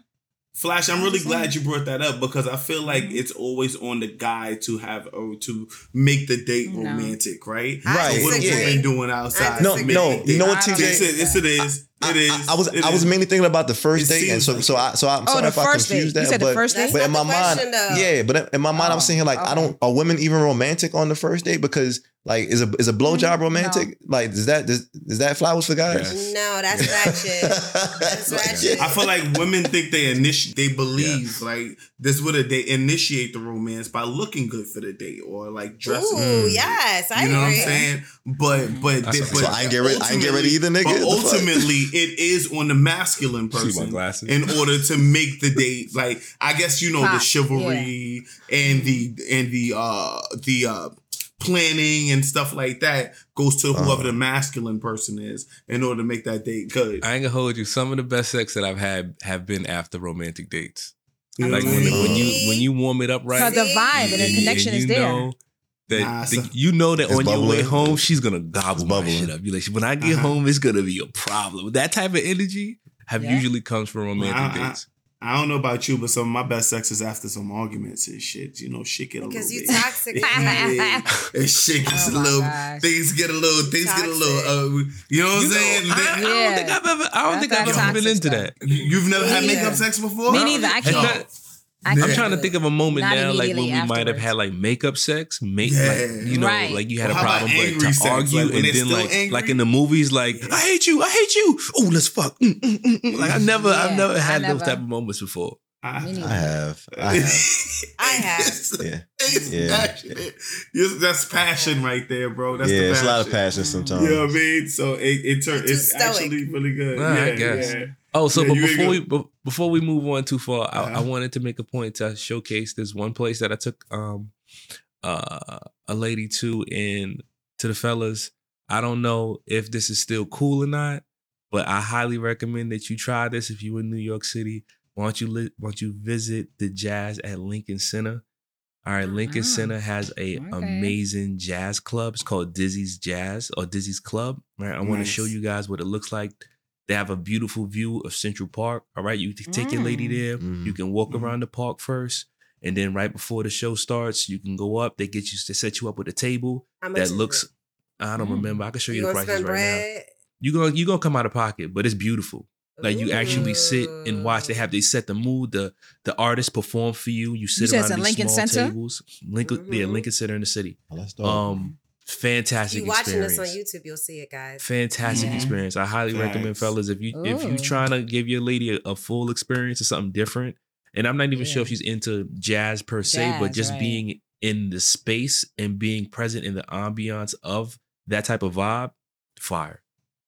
Flash, I'm really glad you brought that up because I feel like Mhm. it's always on the guy to have or to make the date No. romantic, right? Right, So what are disagree. been doing outside? No, to disagree. no, you know what, TJ? Yes, it is. I, It is. I, I was It I was is. mainly thinking about the first date, and so so I so I'm Oh, sorry the if I first date. confused You that. said the but first date. but in my mind, though. yeah, but in my mind, I'm Oh, saying here like I don't are women even romantic on the first date because like is a is a blowjob Mm, romantic? Like is that is, is that flowers for guys? Yes. No, that's ratchet. That's Like, ratchet. I feel like women think they initiate, they believe like this would they initiate the romance by looking good for the date or like dressing. Ooh, yes, I you know what I'm saying? But but they- but So I ain't get ready. I ain't get ready either, nigga. But ultimately, it is on the masculine person in order to make the date. Like I guess you know the Pop, chivalry and the and the uh the uh planning and stuff like that goes to whoever Uh-huh. the masculine person is in order to make that date good. I ain't gonna hold you. Some of the best sex that I've had have been after romantic dates. Like when, mean? when you when you warm it up right, Because the vibe and the and- connection and is there. know that Nah, the- you know that It's on your way home she's gonna gobble It's my shit up. You like when I get Uh-huh. home, it's gonna be a problem. That type of energy have Yeah. usually comes from romantic I- I- dates. I don't know about you, but some of my best sex is after some arguments and shit. You know, shit get a Because little you bit. toxic. Yeah, and shit gets Oh a my little. gosh. Things get a little. Things get a little. Uh, you know what I'm You know, saying? I, I don't Yeah. think I've ever. I don't That's think I've ever been into stuff. that. You've never had Me makeup sex before? Me neither. I can't. Not- I I'm trying to think of a moment Not now, like when we immediately might have had like makeup sex, make Yeah. like you know, Right. like you had Well, a problem, but to sex? argue Like, and then like angry? like in the movies, like I hate you, I hate you. Oh, let's fuck. Mm, mm, mm, mm. Like I never, I've Yeah, never I had those type of moments before. I, I have. I have. I have. Yeah. it's Yeah. passionate. Yes, That's passion right there, bro. That's yeah, the it's a lot of passion. passion sometimes. You know what I mean? So it it turns. You're It's actually really good. Nah, I yeah, guess. yeah. Oh, so Yeah, but you ain't before we go- before we move on too far, I, I Uh-huh. wanted to make a point to showcase this one place that I took um uh a lady to and to the fellas. I don't know if this is still cool or not, but I highly recommend that you try this if you're in New York City. Why don't you li- why don't you visit the jazz at Lincoln Center? All right, Lincoln Ah, Center has a okay. amazing jazz club. It's called Dizzy's Jazz or Dizzy's Club. Right, I want to show you guys what it looks like. They have a beautiful view of Central Park. All right, you can take your lady Mm. there. Mhm. You can walk Mhm. around the park first, and then right before the show starts, you can go up. They get you to set you up with a table How much that is looks. I don't Mm. remember. I can show you, You the gonna prices spend right now. bread? You gonna you gonna come out of pocket, but it's beautiful. Like you actually sit and watch. They have they set the mood. The the artists perform for you. You sit said around it's in these Lincoln small Center? tables. Lincoln, yeah, Mhm. Lincoln Center in the city. Oh, that's dope. Um, fantastic You watching experience. this on YouTube, you'll see it, guys. Fantastic Yeah. experience. I highly recommend, fellas, if you if you trying to give your lady a, a full experience or something different. And I'm not even sure if she's into jazz per se, but just right. being in the space and being present in the ambiance of that type of vibe, fire.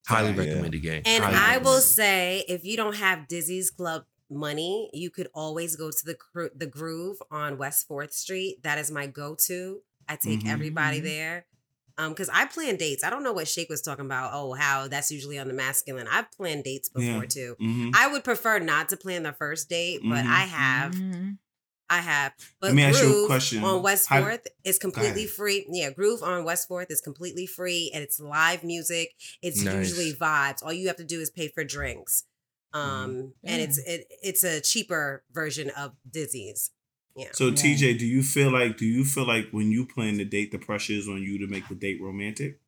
Highly Fire, yeah. recommend the game. And Highly I will say, if you don't have Dizzy's Club money, you could always go to the Gro- the Groove on West Fourth Street. That is my go to. I take Mhm. everybody Mhm. there. Um, because I plan dates. I don't know what Shake was talking about. Oh, how that's usually on the masculine. I've planned dates before Yeah. too. Mhm. I would prefer not to plan the first date, but Mhm. I have. I have. But Let me ask you a Groove question. on West How- Fourth is completely free. Yeah, Groove on West Fourth is completely free and it's live music. It's Nice. usually vibes. All you have to do is pay for drinks. Mm-hmm. Um, and it's it, it's a cheaper version of Dizzy's. Yeah. So Yeah. TJ, do you feel like do you feel like when you plan the date, the pressure is on you to make the date romantic?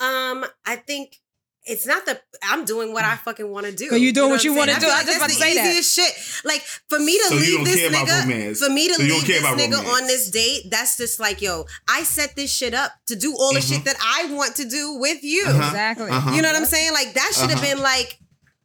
Um, I think it's not the I'm doing what I fucking want to do. 'Cause you doing what know you I'm wanna do. feel I just that's about to the say that. shit. Like for me to So you leave don't this care nigga, romance. for me to So you don't leave care this about nigga romance. on this date, that's just like yo. I set this shit up to do all the Mhm. shit that I want to do with you. Uh-huh. Exactly. Uh-huh. You know what I'm saying? Like that should have Uh-huh. been like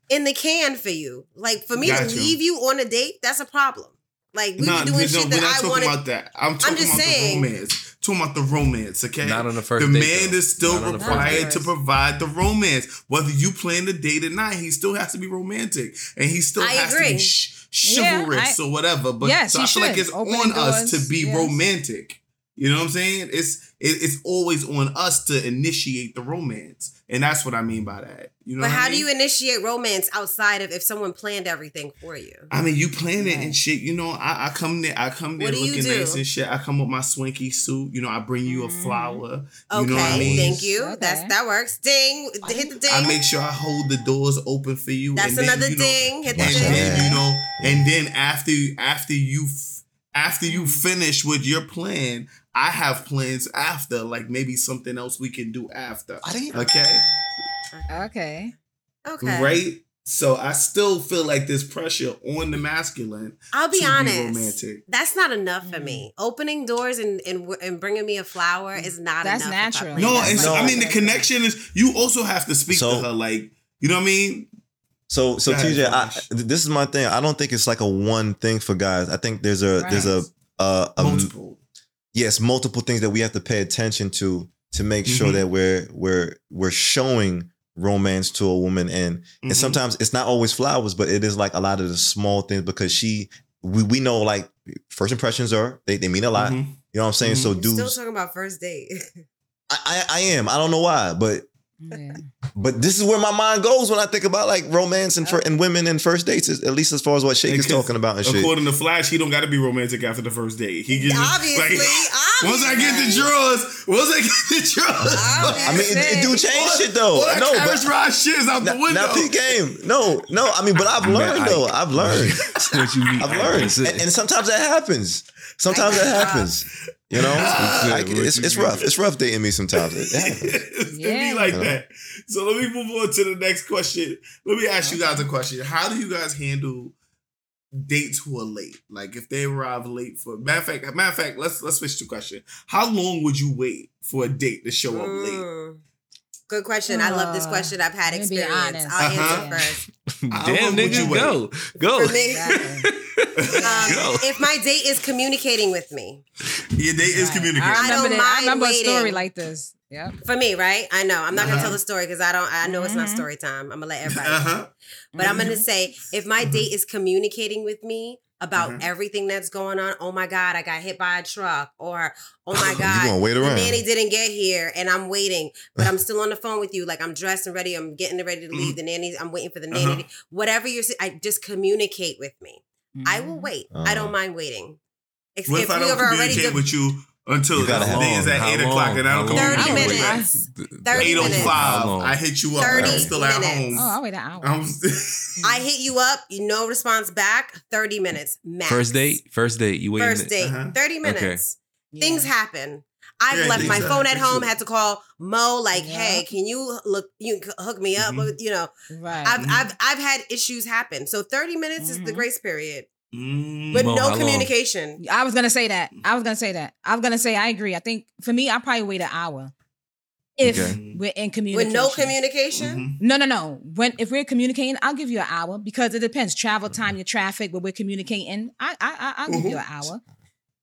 in the can for you. Like for me Gotcha. to leave you on a date, that's a problem. Like we Nah, were doing no, shit we're that not I talking wanted. about that. I'm talking just about saying. the romance. Talking about the romance, okay? Not on the first the date, man though. is still Not on the first required to provide the romance. Whether you plan the date or not, he still has to be romantic, and he still I has to be sh- Yeah, I- or whatever. But Yes, so I feel like it's Opening on us to be yes. romantic. You know what I'm saying? It's it, it's always on us to initiate the romance, and that's what I mean by that. You know, But what I how do you initiate romance outside of if someone planned everything for you? I mean, you plan it and shit. You know, I, I come there, I come there What do you looking nice and shit. I come with my swanky suit. You know, I bring you a Mhm. flower. Okay, You know what I mean? thank you. Okay. That's that works. Ding, hit the ding. I make sure I hold the doors open for you. That's and then, another you know, ding. Hit the And ding. then that. you know, and then after after you f- after you finish with your plan, I have plans after, like maybe something else we can do after. I didn't. Okay, Okay. Okay. right. So I still feel like this pressure on the masculine I'll be to honest. be romantic. That's not enough for me. Opening doors and, and and bringing me a flower is not That's enough. natural. No, that and so, way. I mean the connection is you also have to speak So- to her like you know what I mean. So so ahead, TJ, I, this is my thing. I don't think it's like a one thing for guys. I think there's a there's a uh, a Multiple. Yes multiple things that we have to pay attention to to make sure Mhm. that we're we're we're showing romance to a woman and Mhm. and sometimes it's not always flowers but it is like a lot of the small things because she we, we know like first impressions are they, they mean a lot Mhm. you know what i'm saying so You're still talking about first date. I, I i am i don't know why but Yeah. but this is where my mind goes when i think about like romance and for uh-huh. and women and first dates at least as far as what shake is talking about and shit According to Flash, he don't got to be romantic after the first date. He can just, obviously, like, once I get the obviously. drawers, once I get the drawers, i mean it, it do change shit though All that no carriage but ride shit is out the window. now peak game no no i mean but i've learned I- though i've learned what you mean? I've learned, and, and sometimes that happens. Sometimes that happens. You know, I, it's it's rough. It's rough dating me sometimes. It happens. it's gonna Yeah. be like Yeah. that. So let me move on to the next question. Let me ask you guys a question. How do you guys handle dates who are late? Like if they arrive late for matter of fact, matter of fact, let's let's switch to question. How long would you wait for a date to show up late? Good question. I love this Uh, question. I've had let me be experience. I'll Uh-huh. answer first. Damn, would you nigga, go, go. For me, Exactly. um, Go. if my date is communicating with me, Your date is communicating. I I don't remember, that. I mind remember a story like this. Yep. for me, right? I know. I'm not gonna Uh-huh. tell the story because I don't. I know it's not Mhm. story time. I'm gonna let everybody. know. Uh-huh. But I'm gonna Mhm. say if my date is communicating with me about Mhm. everything that's going on, oh my god, I got hit by a truck, or oh my You god, gonna wait the around? nanny didn't get here and I'm waiting, but I'm still on the phone with you. Like I'm dressed and ready. I'm getting ready to leave. The nanny, I'm waiting for the nanny. Uh-huh. to- Whatever you're, saying, I just communicate with me. I will wait. I don't Uh-huh. mind waiting. If, What if if I don't have already with you until You the gotta is at How eight long? o'clock and I don't come communicate 30 minutes. 30 Eight oh five. I hit you up. 30 I'm still at minutes. home. Oh, I'll wait an hour. I'm I hit you up, you no response back. Thirty minutes max. First date, first date. You wait. First date, Uh-huh. 30 minutes. Yeah. Things happen. I've Yeah, left my happen. phone at home, had to call Mo, like, Yeah. hey, can you look you hook me up? Mhm. You know, Right. I've. I've I've had issues happen. So 30 minutes is the Mhm. grace period. Mm. But Mo, how no long? communication. I was gonna say that. I was gonna say that. I was gonna say I agree. I think for me, I probably wait an hour if Okay. we're in communication. With no communication. Mhm. No, no, no. When if we're communicating, I'll give you an hour because it depends. Travel time, your traffic, but we're communicating. I, I, I I'll give you an hour.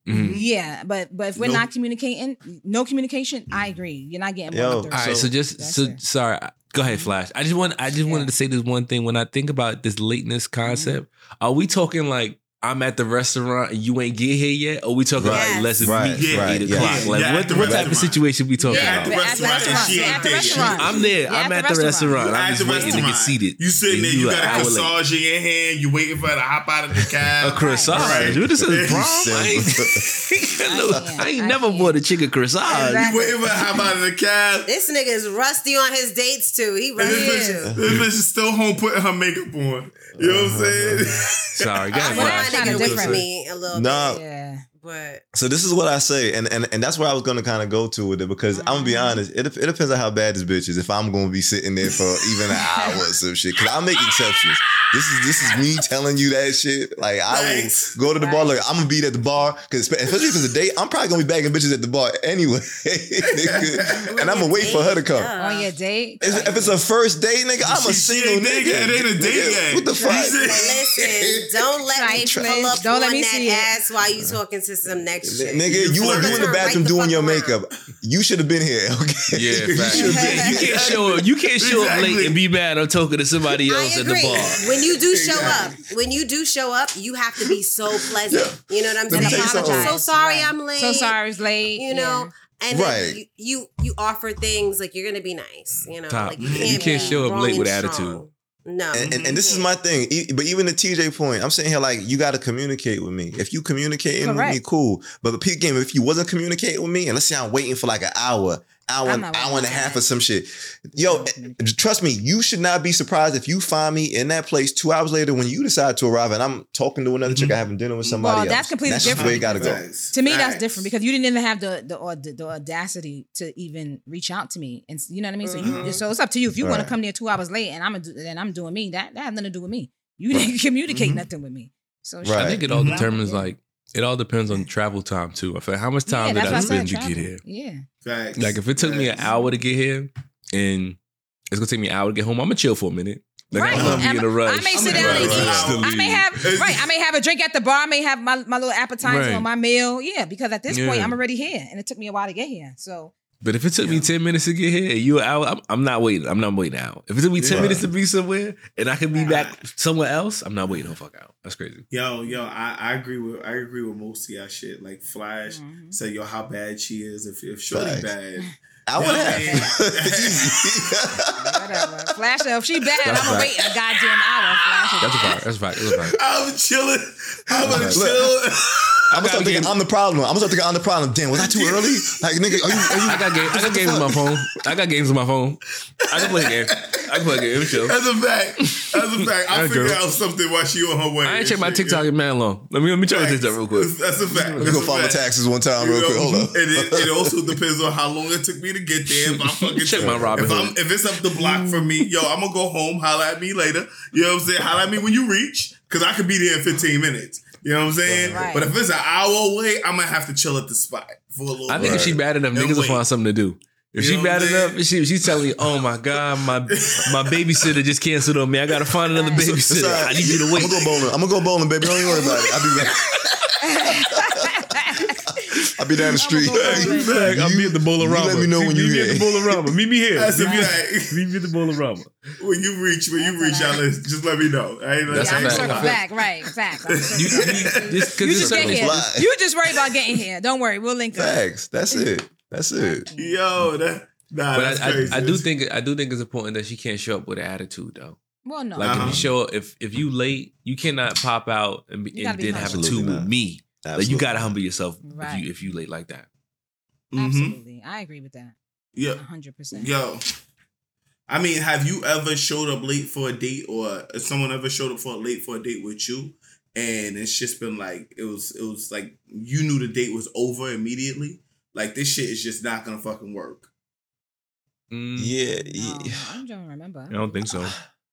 Mhm. Yeah, but but if we're No. not communicating, no communication. I agree. You're not getting Yo, more than All 30. right, so, So- just so it. sorry. Go ahead, Flash. I just want I just Yeah. wanted to say this one thing. When I think about this lateness concept, are we talking like I'm at the restaurant and you ain't get here yet, or we talking Right. like let's Right, meet right, at eight yeah. o'clock? Yeah, Like yeah, what, the what type of situation we talking Yeah, at the about? at the restaurant, she Yeah, ain't at the there yet. restaurant. I'm there. Yeah, I'm at the restaurant. You I'm just the waiting to get seated. You sitting there, you, an got a hour corsage in your hand, you waiting for her to hop out of the cab. A croissant. Right. What is this prom? I ain't, Look, can't. I ain't I never bought a chicken croissant. You waiting for her to hop out of the cab. This nigga is rusty on his dates too. He And rusty this, too. bitch, this bitch is still home putting her makeup on. You know what I'm saying? Sorry, go I ahead. Well, want that's my kinda nigga different. me a little Nah. bit, Yeah. But So this is what I say, and and, and that's where I was gonna kind of go to with it because I'm gonna be mm-hmm. honest. It, it depends on how bad this bitch is. If I'm gonna be sitting there for even an hour or some shit, because I make exceptions. This is this is me telling you that shit. Like I Thanks. will go to the bar. Like I'm gonna be at the bar because especially if it's a date, I'm probably gonna be bagging bitches at the bar anyway, nigga. and I'm gonna wait for her to come. Yeah. On your date. If if it's a first date, nigga, I'm a She- she single ain't there nigga. It ain't a date Nigga, yet. What the You fuck? said- Listen, don't let me Trifling. pull up Don't on let me that see it. ass while you uh, talking to some next shit. Nigga, you, were you in the bathroom right doing fuck your around. makeup. You should have been here, okay? Yeah, You facts. should've You can't show up. You can't show up late and be mad I'm talking to somebody else I at the bar. When you do show Exactly. up, when you do show up, you have to be so pleasant. You know what I'm saying? tell you I'm so sorry Right. I'm late. So sorry it's late. You know, and Right. then you, you you offer things like you're gonna be nice. You know, Top. like You can't, can't show up late and with strong. attitude. No, And, and, and this is mm-hmm. my thing. E- But even the TJ point, I'm sitting here like you got to communicate with me. If you communicating with me, cool. But the peak game, if you wasn't communicating with me, and let's say I'm waiting for like an hour, hour, I'm an hour and a half that. or some shit. Yo, trust me, you should not be surprised if you find me in that place two hours later when you decide to arrive and I'm talking to another chick, I having dinner with somebody Well, else. that's completely that's just the way it got to go. Facts. To me, that's different because you didn't even have the the, aud- the audacity to even reach out to me, and you know what I mean. So you, Mhm. so it's up to you. If you want Right. to come there two hours late and I'm a, and I'm doing me, that that has nothing to do with me. You didn't communicate Mhm. nothing with me. So Right. I think it all Mhm. determines like it all depends on travel time too. I feel like how much time yeah, did I spend to get here? Yeah, Facts. Like if it took me an hour to get here and it's gonna take me an hour to get home, I'm gonna chill for a minute. Like right. I'm gonna be And in a rush. I may sit down and eat. Right. I may have right. I may have a drink at the bar. I may have my, my little appetizer Right. or my meal. Yeah, because at this point I'm already here, and it took me a while to get here. So But if it took me 10 minutes to get here and you an hour, I'm, I'm not waiting. I'm not waiting out. If it took me 10 Yeah. minutes to be somewhere and I can be Right. back somewhere else, I'm not waiting no fuck out. That's crazy. Yo, yo, I, I agree with I agree with most of y'all shit. Like Flash Mhm. say, yo, how bad she is. If if Shorty Facts. bad, I would Yeah, have. whatever. Flash, if she bad, That's I'm gonna wait a goddamn hour. Flash. That's a fact. That's a fact. That's a fact. I'm chilling. I'm gonna chill. I'm gonna start thinking I'm the problem. I'm gonna start thinking I'm the problem. Damn, was I too early? Like, nigga, are you? Are you I got games. I got games on my phone. I got games on my phone. I can play a game. I can play a game. It's chill. That's a fact. That's a fact. I'll That figure girl. out something while she on her way. I ain't and check my TikTok in man long. Let me let me check my Facts. TikTok real quick. That's a fact. Let me That's go file my taxes one time, real You quick. Hold up. It, it also depends on how long it took me to get there. If I fucking Check my Robin if, I'm, if it's up the block from me, yo, I'm gonna go home. Holla at me later. You know what I'm saying? Holla at me when you reach, because I could be there in 15 minutes. You know what I'm saying? Right. But if it's an hour away, I'm gonna have to chill at the spot for a little. Bit. I think if she bad enough, And niggas will find something to do. If You she bad enough, she, she's telling you, "Oh my god, my my babysitter just canceled on me. I gotta find another babysitter. all right. I need you to wait." I'm gonna go bowling. I'm gonna go bowling, baby. Don't even worry about it. I'll be back. I'll be down the street. go bowling. Back, I'll be at the Bolorama. You let me know when you Meet me at here. the Bolorama. Meet me here. That's if Meet you me- like, Meet me at the Bolorama. when you reach, when you reach, all y'all just let me know. I ain't That's yeah, a I'm fact. circle Fact. back, right? Fact. I'm You, you, back. just, You just get here. You just worry about getting here. Don't worry, we'll link up. Facts. That's it. That's it. Yo, that nah, But that's I, crazy. I, I do think I do think it's important that she can't show up with an attitude though. Well, no. Like if Uh-huh. you show up, if if you late, you cannot pop out and, be, You and be then have a humble. two with not. Me. Like you gotta humble yourself Right. if you if you late like that. Mhm. Absolutely, I agree with that. Yeah, hundred percent. Yo, I mean, have you ever showed up late for a date, or someone ever showed up for late for a date with you, and it's just been like it was, it was like you knew the date was over immediately. Like this shit is just not gonna fucking work. Mm, Yeah. No, yeah. I don't remember. I don't think so.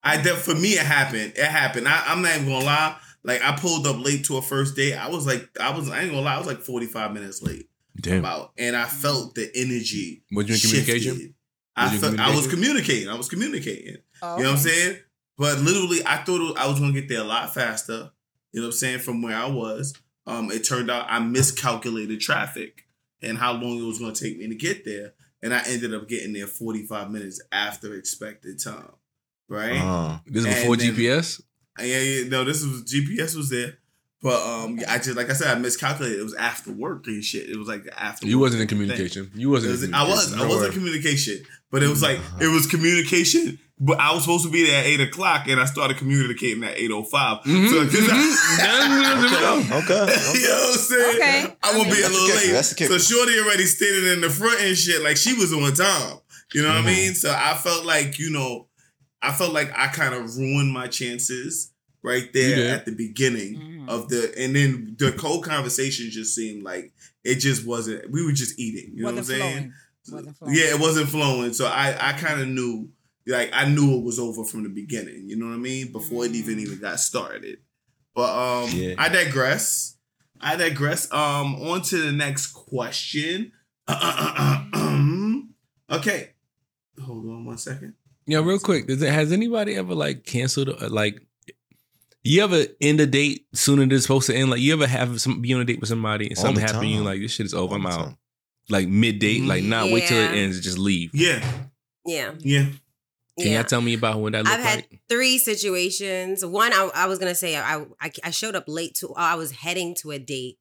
I de- for me it happened. It happened. I, I'm not even gonna lie. Like I pulled up late to a first date. I was like, I was. I ain't gonna lie. I was like 45 minutes late. Damn. About, and I felt the energy. Was you in communication? I, Was felt, I was communicating? communicating. I was communicating. Oh, You know what I'm saying? But literally, I thought it- I was gonna get there a lot faster. You know what I'm saying? From where I was, um, it turned out I miscalculated traffic and how long it was gonna take me to get there, and I ended up getting there 45 minutes after expected time. Right? Uh, This is And before then- GPS. Yeah, yeah, no, this was GPS was there, But um, I just like I said, I miscalculated. It was after work and shit. It was like after. You wasn't in thing. communication. You wasn't. was- in I was. communication. I was in communication, but it was like Uh-huh. it was communication. But I was supposed to be there at eight o'clock, and I started communicating at eight o five. Mhm, So, 'cause mhm. I- Okay, okay. you know what I'm saying? Okay. I'm gonna be a little late. That's the kicker. So Shorty already standing in the front and shit, like she was on time. You know what I mean? So I felt like, you know, I felt like I kind of ruined my chances right there at the beginning Mhm. of the and then the cold conversation just seemed like it just wasn't we were just eating. You know Wasn't what I'm saying? flowing. Wasn't flowing. Yeah, it wasn't flowing. So I I kind of knew like I knew it was over from the beginning. You know what I mean? Before it even Mm. even got started. But um Yeah. I digress. I digress. Um on to the next question. okay. Hold on one second. Yeah, real quick. Does it, has anybody ever like canceled uh, like? You ever end a date sooner than it's supposed to end? Like you ever have some be on a date with somebody and All something the happen, you like this shit is over. All I'm out. time. Like mid date, like not wait till it ends, just leave. Yeah. Yeah. Yeah. Can yeah. y'all tell me about what that looked I've had like? three situations. One, I, I was gonna say I, I I showed up late to. I was heading to a date,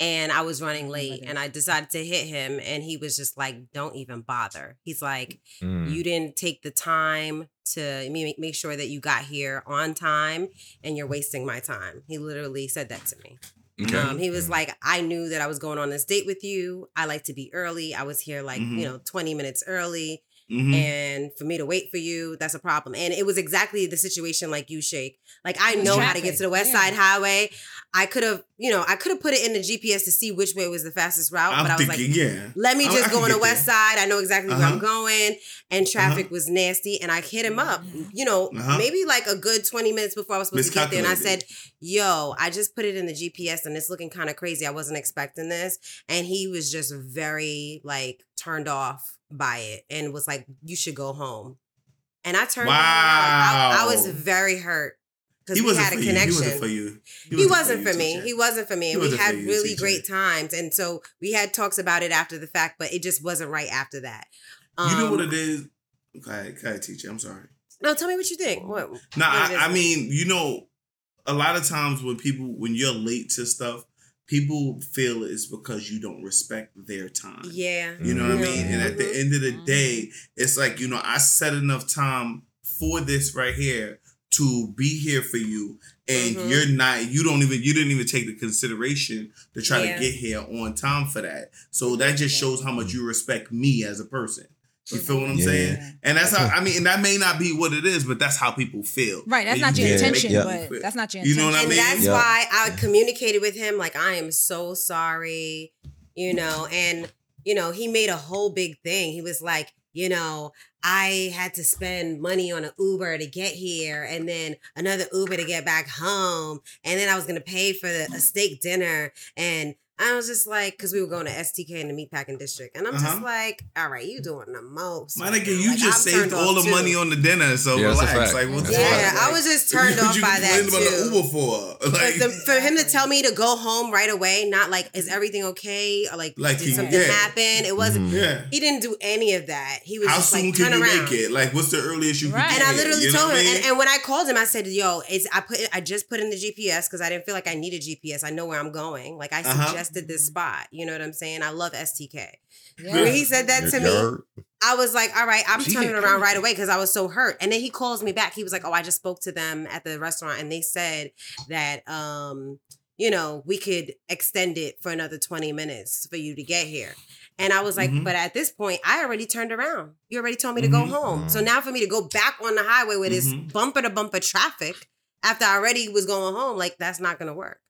and I was running late, and I decided to hit him, and he was just like, "Don't even bother." He's like, Mm. "You didn't take the time to make sure that you got here on time, and you're wasting my time." He literally said that to me. Okay. Um, he was Mm. like, I knew that I was going on this date with you. I like to be early. I was here like, Mhm. you know, 20 minutes early. Mhm. And for me to wait for you, that's a problem. And it was exactly the situation like you shake. Like I know how to get to the West Yeah. Side Highway. I could have, you know, I could have put it in the GPS to see which way was the fastest route, I'm but I was thinking, like, yeah. let me just I go on the west there. side. I know exactly where I'm Uh-huh. going. And traffic was nasty. And I hit him up, you know, Uh-huh. maybe like a good 20 minutes before I was supposed to get there. And I said, yo, I just put it in the GPS and it's looking kind of crazy. I wasn't expecting this. And he was just very like turned off by it and was like, you should go home. And I turned around. I, I was very hurt because He we had a for you. He connection. wasn't for you. He wasn't you, for me. He wasn't for me. He And we had you, really TJ. great times. And so we had talks about it after the fact, but it just wasn't right after that. You know what Um, it is? Okay, okay, teacher. I'm sorry. No, tell me what you think. What? Nah, I, I mean, you know, a lot of times when people when you're late to stuff, people feel it's because you don't respect their time. Yeah. You know what I mean? And at the end of the day, it's like, you know, I set enough time for this right here to be here for you. And Mhm. you're not, you don't even, you didn't even take the consideration to try Yeah. to get here on time for that. So that just shows how much you respect me as a person. You feel what I'm Yeah. saying? And that's how, I mean, and that may not be what it is, but that's how people feel. Right, that's And not you your Yeah, can't intention, yeah. but that's not your intention. You intention. know what I and mean? that's Yeah. why I communicated with him like I am so sorry, you know, and you know, he made a whole big thing. He was like, you know, I had to spend money on an Uber to get here and then another Uber to get back home. And then I was going to pay for the, a steak dinner and I was just like, because we were going to STK in the meatpacking district, and I'm just Uh-huh. like, all right, you doing the most. My right nigga, you Like, just I'm saved all the too. money on the dinner, so Yeah, relax. Like, what's That's a. Yeah, I was just turned off by that complaining about too. the Uber for? Like, the, for him to tell me to go home right away, not like is everything okay or like, Like did he- something yeah. happen? It wasn't. Mhm. yeah. He didn't do any of that. He was How just soon like can turn you around. make it? Like, what's the earliest you Right. can And I literally told him, and, and when I called him, I said, "Yo, it's I put I just put in the GPS because I didn't feel like I needed GPS. I know where I'm going. Like I Uh-huh. Suggested this spot. You know what I'm saying? I love STK. Yeah. When he said that to me, I was like, all right, I'm She turning around right away because I was so hurt. And then he calls me back. He was like, oh, I just spoke to them at the restaurant and they said that, um, you know, we could extend it for another 20 minutes for you to get here. And I was like, Mhm. but at this point, I already turned around. You already told me to go Mhm. home. So now for me to go back on the highway with this Mhm. bumper to bumper traffic after I already was going home, like that's not gonna work.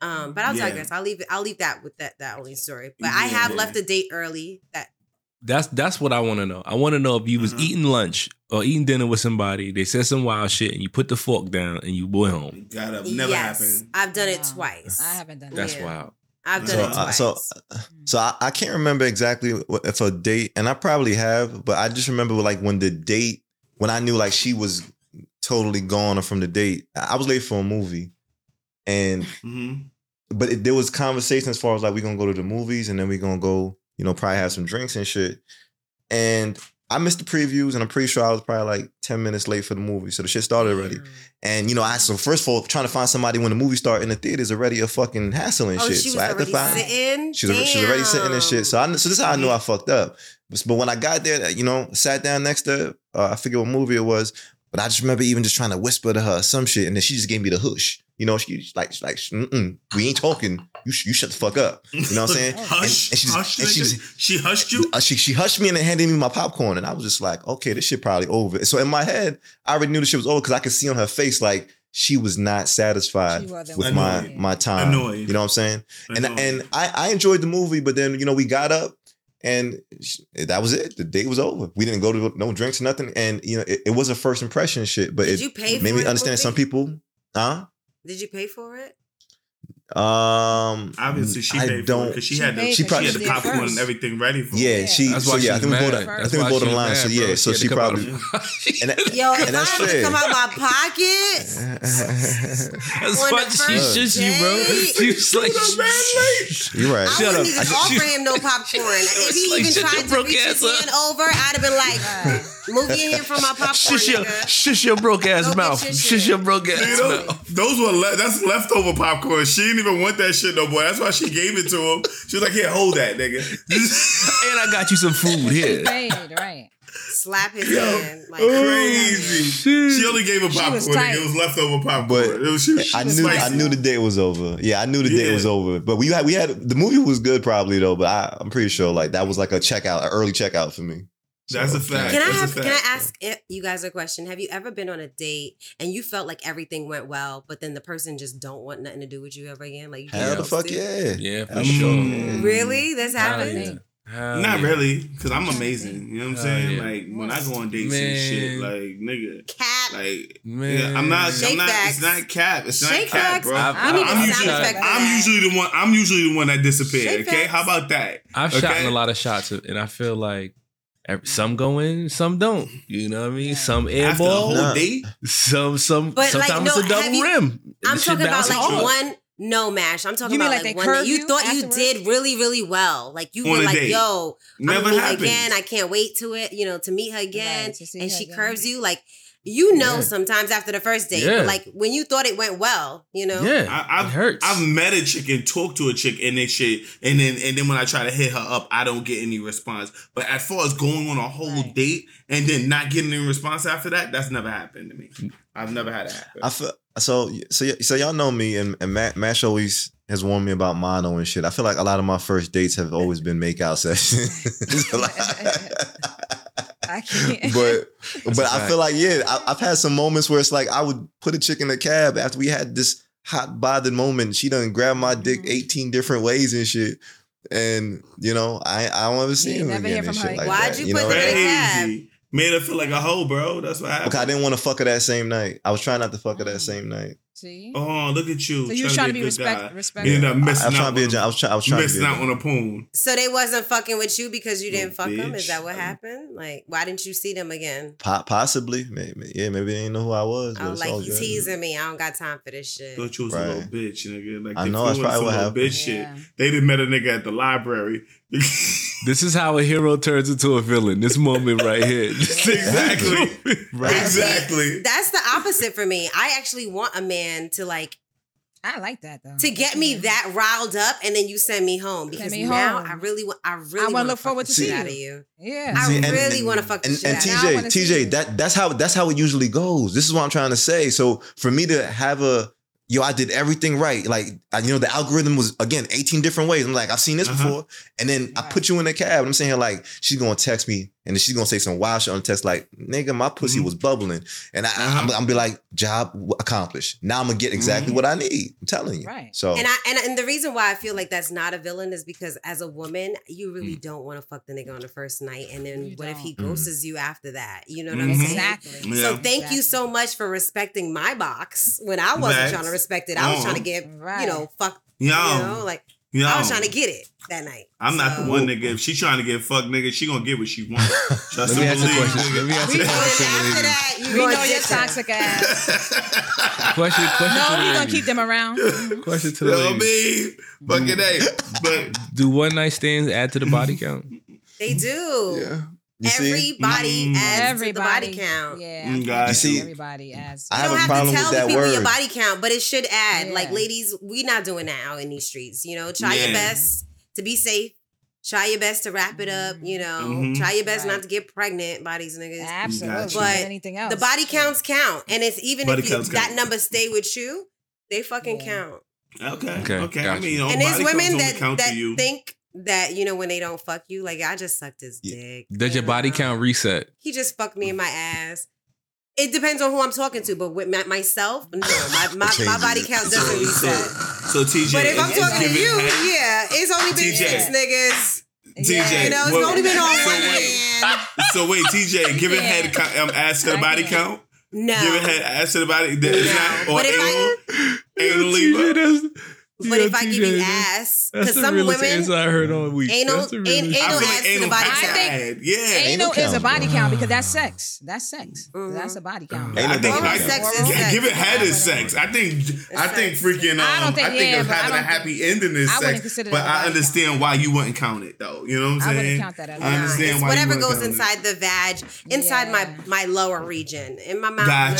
Um, but I'll Yeah. digress. I'll leave. I'll leave that with that that only story. But I have left a date early. That That's that's what I want to know. I want to know if you was Uh-huh. eating lunch or eating dinner with somebody. They said some wild shit, and you put the fork down and you went home. Gotta never yes, happen. I've done it Wow. twice. I haven't done That's that. Wild. I've done So, it uh, twice. so, so I, I can't remember exactly if a date, and I probably have, but I just remember like when the date, when I knew like she was totally gone from the date. I was late for a movie, and hmm but it, there was conversation as far as like we're gonna go to the movies, and then we're gonna go, you know, probably have some drinks and shit. And I missed the previews, and I'm pretty sure I was probably like ten minutes late for the movie. So the shit started already. And you know, I so first of all, trying to find somebody when the movie started in the theater is already a fucking hassle and Oh, shit. she was so I had to already find. sitting. She was, she was already sitting and shit. So I, so this is how I knew Mm-hmm. I fucked up. But, but when I got there, you know, sat down next to, uh, I forget what movie it was. But I just remember even just trying to whisper to her some shit, and then she just gave me the hush. You know, she like, she's like, Mm-mm, we ain't talking. You, sh- you shut the fuck up. You know what I'm saying? Hush, And- and she's- hush, and she's- she hushed you. Uh, she she hushed me and then handed me my popcorn, and I was just like, okay, this shit probably over. So in my head, I already knew the shit was over because I could see on her face like she was not satisfied with with my my time. Annoyed. You know what I'm saying? And and I I enjoyed the movie, but then you know we got up and that was it. The date was over. We didn't go to no drinks, nothing. And you know it, it was a first impression shit, but Did it you pay made me understand some people, huh? Did you pay for it? Um, Obviously, she I paid for it don't. because she, She had the paid she, for it. had the popcorn first. and everything ready for. Yeah, her. she. That's so why yeah, I she think we was bought. mad. A, I think we why bought she a line. So yeah, bro. so She she had to come probably. out- And that, Yo, if And that's I was to fair. come out my pocket, That's On why the she first shushed you, bro. date. She was like, you're right. I wouldn't even I- offer him no popcorn. if he even tried to reach his ass hand over, I'd have been like, move your hand from my popcorn, shush your, nigga. shush your broke ass Go get mouth. your Shush shit. your broke ass You know, mouth. those were le- that's leftover popcorn. She didn't even want that shit no more. That's why she gave it to him. She was like, "Here, hold that, nigga." And I got you some food here. Paid, right. Slap his Yo, hand. Like, oh, Crazy. shit. She only gave him She popcorn. was It was leftover popcorn. But it was, she, she I was knew spicy. I knew the day was over. Yeah, I knew the day was over. But we had we had the movie was good probably though. But I, I'm pretty sure like that was like a checkout, an early checkout for me. That's a fact. Can I That's a have? Can I ask you guys a question? Have you ever been on a date and you felt like everything went well, but then the person just don't want nothing to do with you ever again? Like you Hell the fuck yeah. Yeah, for Mm. sure. Really? This happened? yeah. Hell Not yeah. really, because I'm amazing. You know what I'm Hell saying? yeah. Like when I go on dates and shit, like nigga, Cat. like Man. yeah, I'm not. Shake I'm not. facts. It's not cap. It's not Shake cap, bro. I've- I need I'm usually- I'm usually the one. I'm usually the one that disappeared. Shake Okay, facts. how about that? I've shot Okay. in a lot of shots, and I feel like every, some go in, some don't. You know what I mean? Some air After ball, whole Nah. date, some some. But, like, sometimes no, it's a double have you- rim. I'm talking about like off. one. No, mash. I'm talking You mean about like like, they one that curve you you thought afterwards? you did really, really well. Like you On were like, date. "Yo, never I'm gonna meet again. I can't wait to it. You know, to meet her again." Right, and her she again. curves you like. You know, Yeah. sometimes after the first date, Yeah. like when you thought it went well, you know, Yeah, I, I've it hurts. I've met a chick and talked to a chick and then shit, and then and then when I try to hit her up, I don't get any response. But as far as going on a whole Right. date and then not getting any response after that, that's never happened to me. I've never had it happen. I feel so so y- so y'all know me and, and Matt, Mash always has warned me about mono and shit. I feel like a lot of my first dates have always been makeout sessions. I can't. but but a I fact. feel like yeah, I, I've had some moments where it's like I would put a chick in the cab after we had this hot bothered moment. She done grabbed my dick Mhm. eighteen different ways and shit. And you know, I I don't ever see You him never again hear from her like. Why'd that. you know? put her in a cab? Made her feel like a hoe, bro. That's what happened. Okay, I didn't want to fuck her that same night. I was trying not to fuck her that Mm. same night. See? Oh, look at you. so you were trying to be a good respect, guy. respectful. You ended up I, I was trying to be a on- gen- I was trying I was to missing be out on a poon. So they wasn't fucking with you because you didn't fuck Little them. Is that what happened? Like, why didn't you see them again? Po- possibly, maybe, yeah, maybe they didn't know who I was. I But was it's all like, you teasing me. I don't got time for this shit. Thought you was a little bitch, nigga. Like I know, flew that's in probably what happened. Bitch Yeah. shit. They didn't met a nigga at the library. This is how a hero turns into a villain. This moment right here. Exactly. right. exactly. That's the opposite for me. I actually want a man to like I like that though. to get me that riled up, and then you send me home because me now home. I really want. I really I wanna look forward to the shit see out of you. Yeah. I See, and- really want to fuck the and, shit and out Now I of you. TJ, wanna see you. TJ, that that's how that's how it usually goes. This is what I'm trying to say. So for me to have a yo, I did everything right. Like I, you know, the algorithm was again 18 different ways. I'm like, I've seen this Uh-huh. before, and then I put you in the cab. And I'm saying like she's gonna text me, and then she's gonna say some wild shit on the text like, nigga, my pussy Mhm. was bubbling, and I, Uh-huh. I'm, I'm be like, job accomplished. Now I'm gonna get exactly Mhm. what I need. I'm telling you. Right. So And I and, and the reason why I feel like that's not a villain is because as a woman, you really Mm. don't want to fuck the nigga on the first night, and then You what if he don't. ghosts you after that? You know what. I'm saying? Exactly. Yeah. So thank you so much for respecting my box when I wasn't Facts. trying to respect it. I was Uh-huh. trying to get Right. you know fuck. Yo, You know, like yo. I was trying to get it that night. I'm not the one nigga. If she trying to get fucked, nigga, she gonna get what she wants. Trust Let me ask you a believe, question. Let me ask We a know question. after that, you We know your toxic ass. Question, question No, to the we gonna keep them around. Question to You the know what I ladies. Fucking A. But Do one night stands add to the body count? They do. yeah. You everybody Mm. adds to the body count. Yeah. Mm, I'm you you. See, everybody as I You don't a have problem to tell the people word. your body count, but it should add. Like, ladies, we not doing that out in these streets. You know, try Yeah. your best to be safe. Try your best to wrap it up. You know, Mhm. try your best Right. not to get pregnant by these niggas. absolutely. Gotcha. But anything else? The body counts count, and it's even Body if you, that count. number stay with you, they fucking Yeah. count. Okay. Okay, Okay. I mean, you and there's women that count that to you. think that you know when they don't fuck you, like I just sucked his Yeah. dick. Does your body Uh, count reset? He just fucked me in my ass. It depends on who I'm talking to, but with my, myself, no, my my, my body count so, doesn't so, reset. so TJ, But if I'm talking to you, head- yeah, it's only been TJ. six niggas. TJ, You know, it's what- only been on so one wait, man. So wait, TJ, giving Yeah. head count, um, ass to the body count. No, give Giving head ass to the body. That is No. not or But if I- anal, anally. That's, but if I give you ass, because some women I heard all week. Anal- That's the an- realest- I anal feel adds like to the anal body count. bad. Yeah. Anal is a body count because that's sex. That's sex. Mhm. That's a body count. Anal I think doesn't like count. sex is yeah, sex. giving head is sex. I think I think sex. freaking um, I don't think- I think yeah, of but having a don't happy ending is I wouldn't sex. consider But that a I body understand why you wouldn't count it though. You know what I'm saying? I saying? wouldn't count that as I a Nah, understand why whatever goes inside the vag, inside my my lower region, in my mouth. Got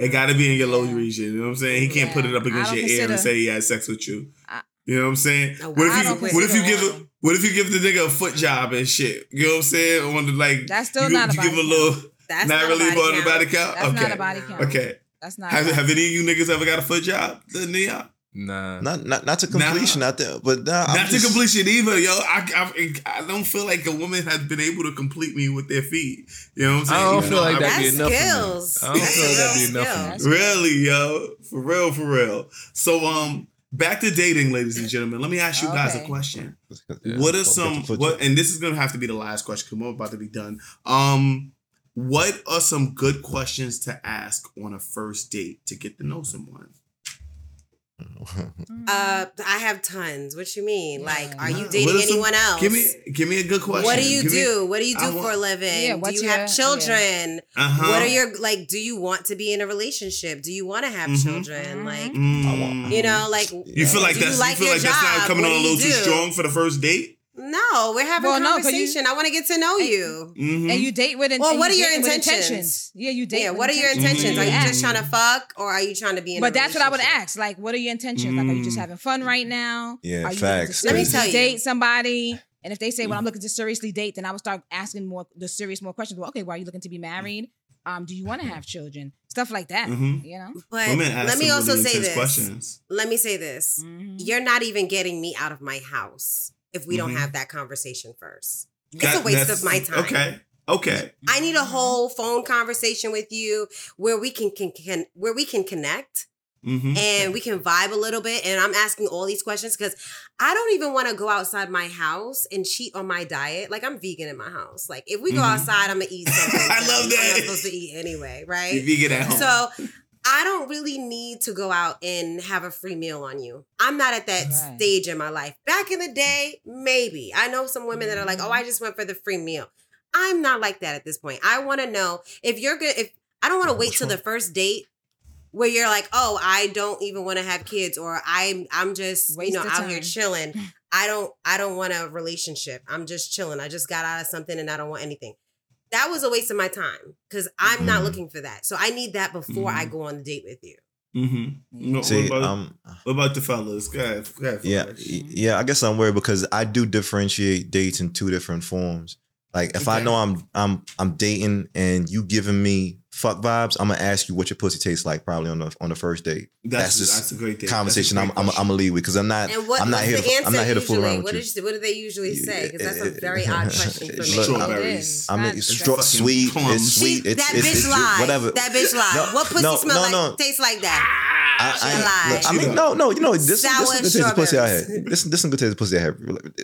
that's you. all right. It got to be in your low region. You know what I'm saying? He can't Yeah. put it up against your don't ear and say he had sex with you. I- you know what I'm saying? Oh, What if you what if you give a, what if you give the nigga a foot job and shit? You know what I'm saying? On the like That's still you, not a you give body a little That's not, not, really a part body of the body count. count. That's okay. not a body count. Okay. That's not. Have, a have any of you niggas ever got a foot job? The Nia? Nah. Not not not to completion. Not that, but nah, I'm Not to completion either, yo. I, I I don't feel like a woman has been able to complete me with their feet. You know what I'm saying? I don't You feel know, like that'd be That's enough for me. skills. I don't That's feel like that'd be enough for me. Really, yo, for real, for real. So, um, back to dating, ladies and gentlemen. Let me ask you guys a question. Yeah. what are Fuck some what? And this is gonna have to be the last question because we're about to be done. Um, what are some good questions to ask on a first date to get to know someone? Uh, I have tons. What you mean? Like, are you dating are some- anyone else? Give me, give me a good question. What do you Give me- do? what do you do I for want- a living? Yeah, do you your- have children? Uh-huh. What are your like? Do you want to be in a relationship? Do you want to have Mhm. children? Like, Mm. you know, like You feel like do you that's like you feel your like that's not coming What on a little too strong for the first date. No, we're having Well, no, 'cause you- conversation. I want to get to know you. Mhm. And you date with. Well, and what you are your dating with intentions? Yeah, you date. Yeah, with what are your intentions. intentions? Are you just trying to fuck, or are you trying to be in? But a that's what I would ask. Like, what are your intentions? Like, are you just Mm. having fun right now? Yeah, are you facts. Let me tell you. date somebody. And if they say, "Well, I'm looking to seriously date," then I would start asking more the serious more questions. Well, okay, well, are you looking to be married? Um, do you want to have children? Stuff like that. You know. But Women ask let me some also really say this. questions. Let me say this. You're not even getting me out of my house if we don't Mhm. have that conversation first. It's That- a waste of my time. Okay. Okay. I need a Mhm. whole phone conversation with you where we can, can, can where we can connect Mm-hmm. and we can vibe a little bit. And I'm asking all these questions because I don't even want to go outside my house and cheat on my diet. Like I'm vegan in my house. Like if we go Mhm. outside, I'm gonna eat something. I love I'm that. not supposed to eat anyway, right? You vegan at home. So I don't really need to go out and have a free meal on you. I'm not at that Right. stage in my life. Back in the day, maybe. I know some women that are like, Mm-hmm. "Oh, I just went for the free meal." I'm not like that at this point. I want to know if you're good if I don't want to wait till the first date where you're like, "Oh, I don't even want to have kids or I'm I'm just, Waste you know, out here chilling. I don't I don't want a relationship. I'm just chilling. I just got out of something and I don't want anything." That was a waste of my time because I'm not Mhm. looking for that. So I need that before I Mhm. go on the date with you. mm-hmm. What, See, about, um, what about the fellas? Go ahead. Go ahead yeah, fellas. y- yeah. I guess I'm worried because I do differentiate dates in two different forms. Like if I know I'm I'm I'm dating and you giving me fuck vibes, I'm gonna ask you what your pussy tastes like probably on the on the first date. That's, That's just that's a great thing. Conversation. That's I'm I'm I'm gonna lead with because I'm not what, I'm not here to I'm not here to fool around with What, you. is, what do they usually say? Because that's a very odd question for me. Strawberries. I mean, Not it's straight. sweet. plums. It's See, sweet. It's that it's, bitch it's, lied. whatever. That bitch lied. No, what pussy no, smell no, like? no. Tastes like that. I, She I, lied. I mean, no, no, you know, this, this Sour is good taste of pussy I strawberries. had. This, this is good taste of pussy I had.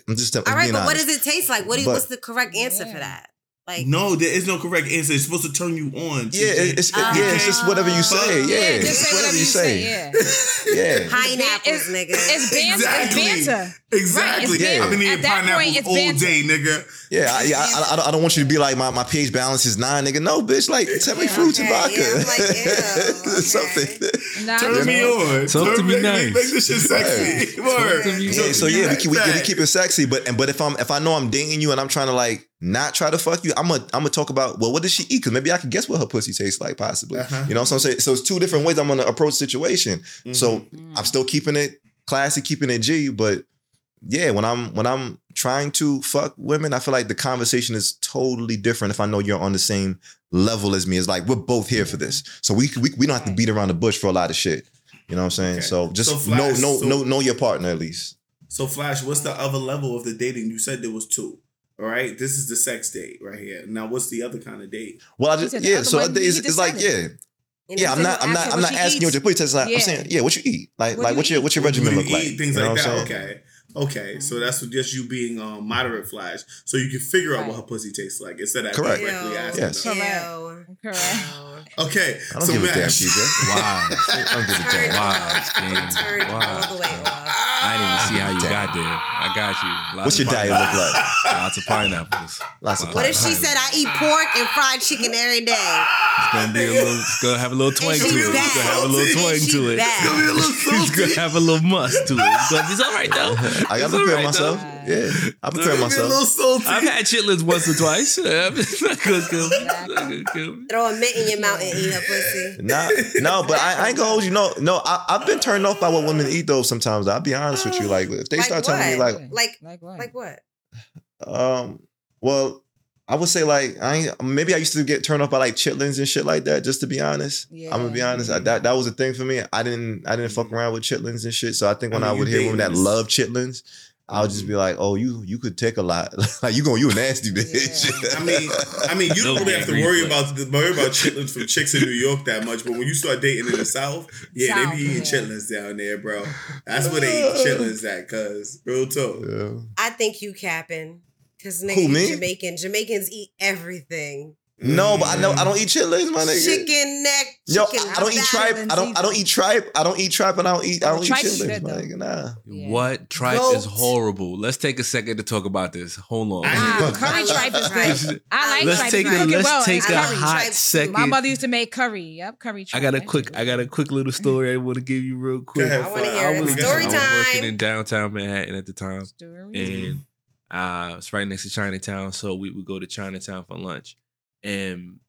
I'm just, I'm All right, being but what does it taste like? What do you, But- what's the correct answer for that? Like, No, there is no correct answer. It's supposed to turn you on. Yeah, it's Ah. yeah, it's just whatever you say. Yeah, Yeah, just say whatever you say. Yeah. Yeah. pineapples, It's, nigga. it's banter. Exactly. It's banter. Exactly. Right, it's banter. I've been eating At that pineapples point, it's all banter. day, nigga. Yeah, I, yeah, I, I, don't- I don't want you to be like my, my pH balance is nine, nigga. No, bitch, like tell me Yeah, fruits and vodka. yeah, I'm like, okay. Something. Nah, Turn just- me on. Talk Turn to me make, nice. Make this shit sexy. Word. to me Yeah, so yeah, we keep we, we keep it sexy, but and but if I'm if I know I'm dating you and I'm trying to like not try to fuck you, I'm gonna I'm gonna talk about well, what does she eat? Because maybe I can guess what her pussy tastes like, possibly. Uh-huh. You know what I'm saying? So it's two different ways I'm gonna approach the situation. So Mm. I'm still keeping it classy, keeping it G, but yeah, when I'm when I'm trying to fuck women, I feel like the conversation is totally different if I know you're on the same level as me. It's like we're both here for this, so we we, we don't have to beat around the bush for a lot of shit. You know what I'm saying? Okay. So just So know Flash, know so- know know your partner at least. So Flash, what's the other level of the dating? You said there was two. All right, this is the sex date right here. Now, what's the other kind of date? Well, I just said the yeah. other So one, it's, it's like yeah. it. And Yeah, I'm not. I'm not. I'm not she asking you what eats. your pussy tastes like. Yeah. I'm saying, yeah, what you eat? Like, What like do what's you your eat? what's your What regimen you look like? Things You know like what that. I'm saying? Okay. Okay, so that's just you being um, moderate flash, so you can figure out what her pussy tastes like instead of Correct. directly Ew. asking. Yes. her. Correct. Okay, I don't so give a damn, Mash. TJ. Wow. I don't give a damn. Wow, off. King. Wow. all the way. I didn't even see how you got there. I got you. Lots What's your diet look like? Lots of pineapples. Lots of Pineapples. What if she said I eat pork and fried chicken every day? It's gonna be a little. It's gonna have a little twang to it. It's gonna have a little twang to it. bad. It's gonna be a little It's salty. gonna have a little must to it. It's, gonna, it's all right though. I gotta prepare right, myself. though. Yeah, I prepare It's gonna a little myself. salty. I've had chitlins once or twice. It's not good, good. It's not good, good. Throw a mint in your mouth and eat her pussy. Nah, no, but I, I ain't gonna hold you. No, no, I, I've been turned off by what women eat though. Sometimes I'll be honest with you. Like if they Like start telling me like, Like, Like what? like what? um, well, I would say like I maybe I used to get turned off by like chitlins and shit like that. Just to be honest, I'm gonna be honest. I, that that was a thing for me. I didn't I didn't fuck around with chitlins and shit. So I think when I I, would you hear women that dating this- love chitlins, I would just be mm-hmm. like, oh, you you could take a lot. like you going you a nasty bitch. I mean, I mean, you don't really have to worry about the, worry about chitlins from chicks in New York that much. But when you start dating in the South, yeah, South, they be eating yeah. chitlins down there, bro. That's where they eat chitlins at, cuz real talk. Yeah. I think you capping. Cause Who, nigga, you me? Jamaican. Jamaicans eat everything. No, but I know I don't eat chitlins, my nigga. Chicken neck, Yo, chicken. I, I don't eat tripe. I don't. I don't eat tripe. I don't eat tripe, and I don't eat. I don't eat tripe is chitlins. good, my nigga, nah. Yeah. What tripe Goat. is horrible? Let's take a second to talk about this. Hold on. I- Ah, curry tripe is good. I like let's tripe. take You a it let's well. take a curry curry. hot tripe. second. My mother used to make curry. Yep, curry Tripe. I got a quick I got a quick little story I want to give you real quick. I wanna hear it. was- Story I was time. working in downtown Manhattan at the time, Story. and uh, it's right next to Chinatown. So we would go to Chinatown for lunch. And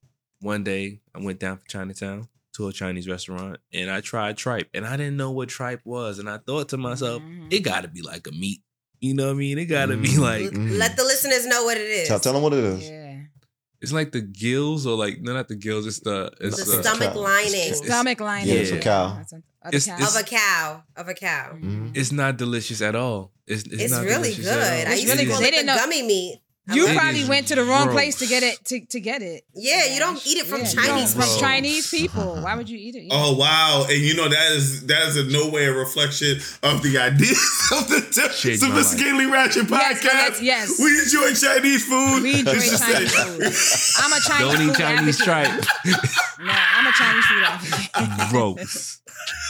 one day I went down for Chinatown to a Chinese restaurant, and I tried tripe, and I didn't know what tripe was, and I thought to myself, Mhm. it got to be like a meat. You know what I mean? It got to be Mm. like. Let the listeners know what it is. Tell, tell them what it is. Yeah. It's like the gills or like no, not the gills. It's the it's the the, stomach cow. lining It's- Stomach lining. Yeah, it's a cow. Of It's- it's- of a cow. Of a cow. Mhm. It's not delicious at all. It's it's, It's not really delicious good. at all. I It's used really to call. They it the didn't know- gummy meat. I You It probably is went to the wrong place to get it to, to get it. Yeah, you don't eat it from Yeah, you Chinese don't- from. Chinese people. Why would you eat it? Yeah. Oh wow! And you know that is that is in no way a reflection of the ideas of the Changed my life. sophisticatedly ratchet uh, podcast. yes, yes. We enjoy Chinese food. We enjoy It's just Chinese like- food. I'm a Chinese Don't eat food Chinese advocate. tripe. No, I'm a Chinese food advocate. Gross.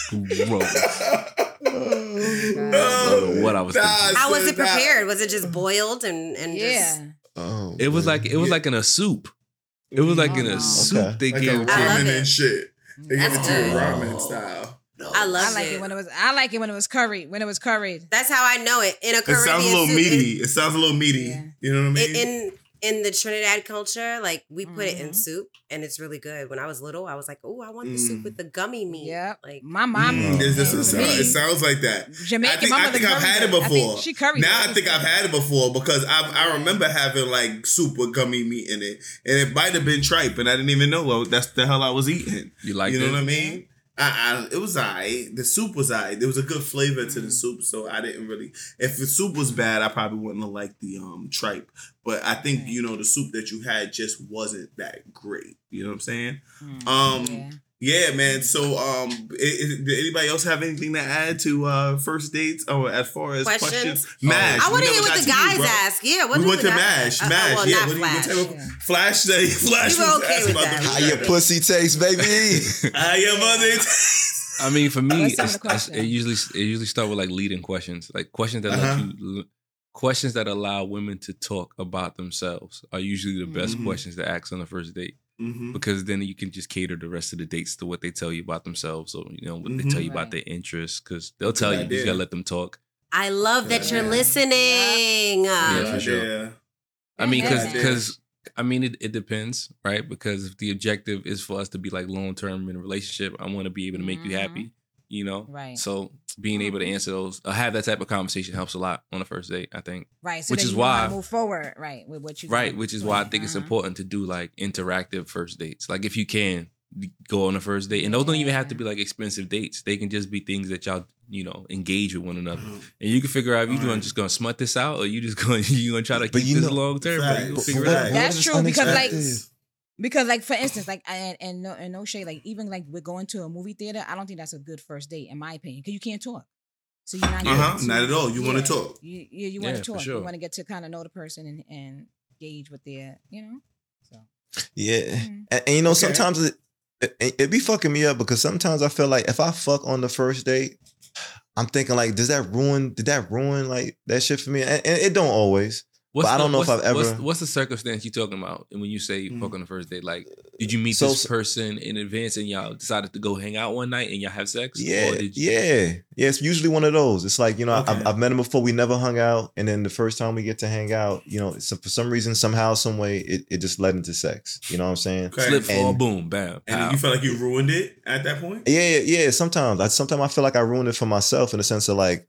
Gross. Oh, know what I was nah, thinking. How was son, it nah. prepared? Was it just boiled and and yeah. Oh, It was man. like it was Yeah. like in a soup. It was like Oh, in no. a soup Okay. they Like gave it to I ramen love me. it. and shit. They give it to you good. ramen style. just I love I like it. when it was. I like it when it was curried. When it was curried. That's how I know it in a It Caribbean sounds a little soup. meaty. It sounds a little meaty. Yeah. You know what I In, mean? in in the Trinidad culture, like we put it in Mhm. soup, and it's really good. When I was little, I was like, "Oh, I want the Mm. soup with the gummy meat." Yeah, like My mom. Mm. It's just- and it, sounds, it sounds like that. Jamaican. I think, my I think I've had it before. she curried. Now it. I think I've had it before because I I remember having like soup with gummy meat in it, and it might have been tripe, and I didn't even know well, that's the hell I was eating. You like you know it? what I mean? I, I, it was alright. The soup was alright. There was a good flavor to the soup, so I didn't really. If the soup was bad, I probably wouldn't have liked the um tripe. But I think you know the soup that you had just wasn't that great. You know what I'm saying? Mm, Um, yeah. Yeah, man. So, um, i- i- did anybody else have anything to add to uh first dates or as far as questions? Questions? Mash. I want we to hear what the got to you, guys ask. Yeah, what we went the to guys Mash. ask? Uh, Mash. well, yeah. not What, do you- what Flash. type of Yeah. Flash? Say Flash We were was okay with about that. How your pussy taste, baby? How your mother? I mean, for me, What's some of it's, it's- it usually it usually start with like leading questions, like questions that Uh-huh. let you questions that allow women to talk about themselves are usually the best Mhm. questions to ask on the first date Mhm. because then you can just cater the rest of the dates to what they tell you about themselves or you know what they Mhm. tell you about their interests because they'll tell you you idea. just gotta let them talk. I love that you're Yeah. listening. Yeah, Um, for sure. Yeah. I mean, because because I mean it, it depends, right? Because if the objective is for us to be like long term in a relationship, I want to be able to make you Mhm. happy, you know. Right. So being able to answer those, uh, have that type of conversation helps a lot on the first date. I think. right. So which that is you why- move forward, right, with what you Right, want. which is why I think it's Uh-huh. important to do like interactive first dates. Like if you can go on a first date, and those don't even have to be like expensive dates. They can just be things that y'all you know engage with one another, Mhm. and you can figure out if you're doing just gonna smut this out, or you just going you gonna try to But keep you this know- long term. But you Facts. But it what- out. That's true, because, like, unexpected? Because like for instance, like and, and no and no shade, like even like we're going to a movie theater, I don't think that's a good first date in my opinion, because you can't talk. So you're not. Uh huh. getting Not at all. You want to talk. You, yeah, you want Yeah, to for talk. sure. You want to get to kind of know the person and, and gauge what they're, you know. So Yeah, Mhm. and, and you know Okay. sometimes it, it it be fucking me up because sometimes I feel like if I fuck on the first date, I'm thinking like, does that ruin? Did that ruin like that shit for me? And, and it don't always. What's But I don't know if I've ever- what's the circumstance you're talking about when you say Mm. fuck on the first date? Like, did you meet So- this person in advance and y'all decided to go hang out one night and y'all have sex? Yeah, Or did you, yeah, yeah. It's usually one of those. It's like you know, Okay. I've, I've met him before. We never hung out, and then the first time we get to hang out, you know, so for some reason, somehow, some way, it, it just led into sex. You know what I'm saying? Okay. slip, fall, And- boom, bam, And you felt like you ruined it at that point. Yeah, yeah. yeah, Sometimes, I sometimes I feel like I ruined it for myself in the sense of like,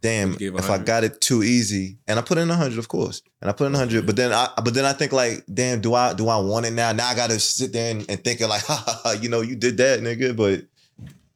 damn, if I got it too easy, and I put in a hundred, of course, and I put in a hundred, but then I, but then I think like, damn, do I do I want it now? Now I got to sit there and, and think like, ha, ha, ha, you know, you did that, nigga, but.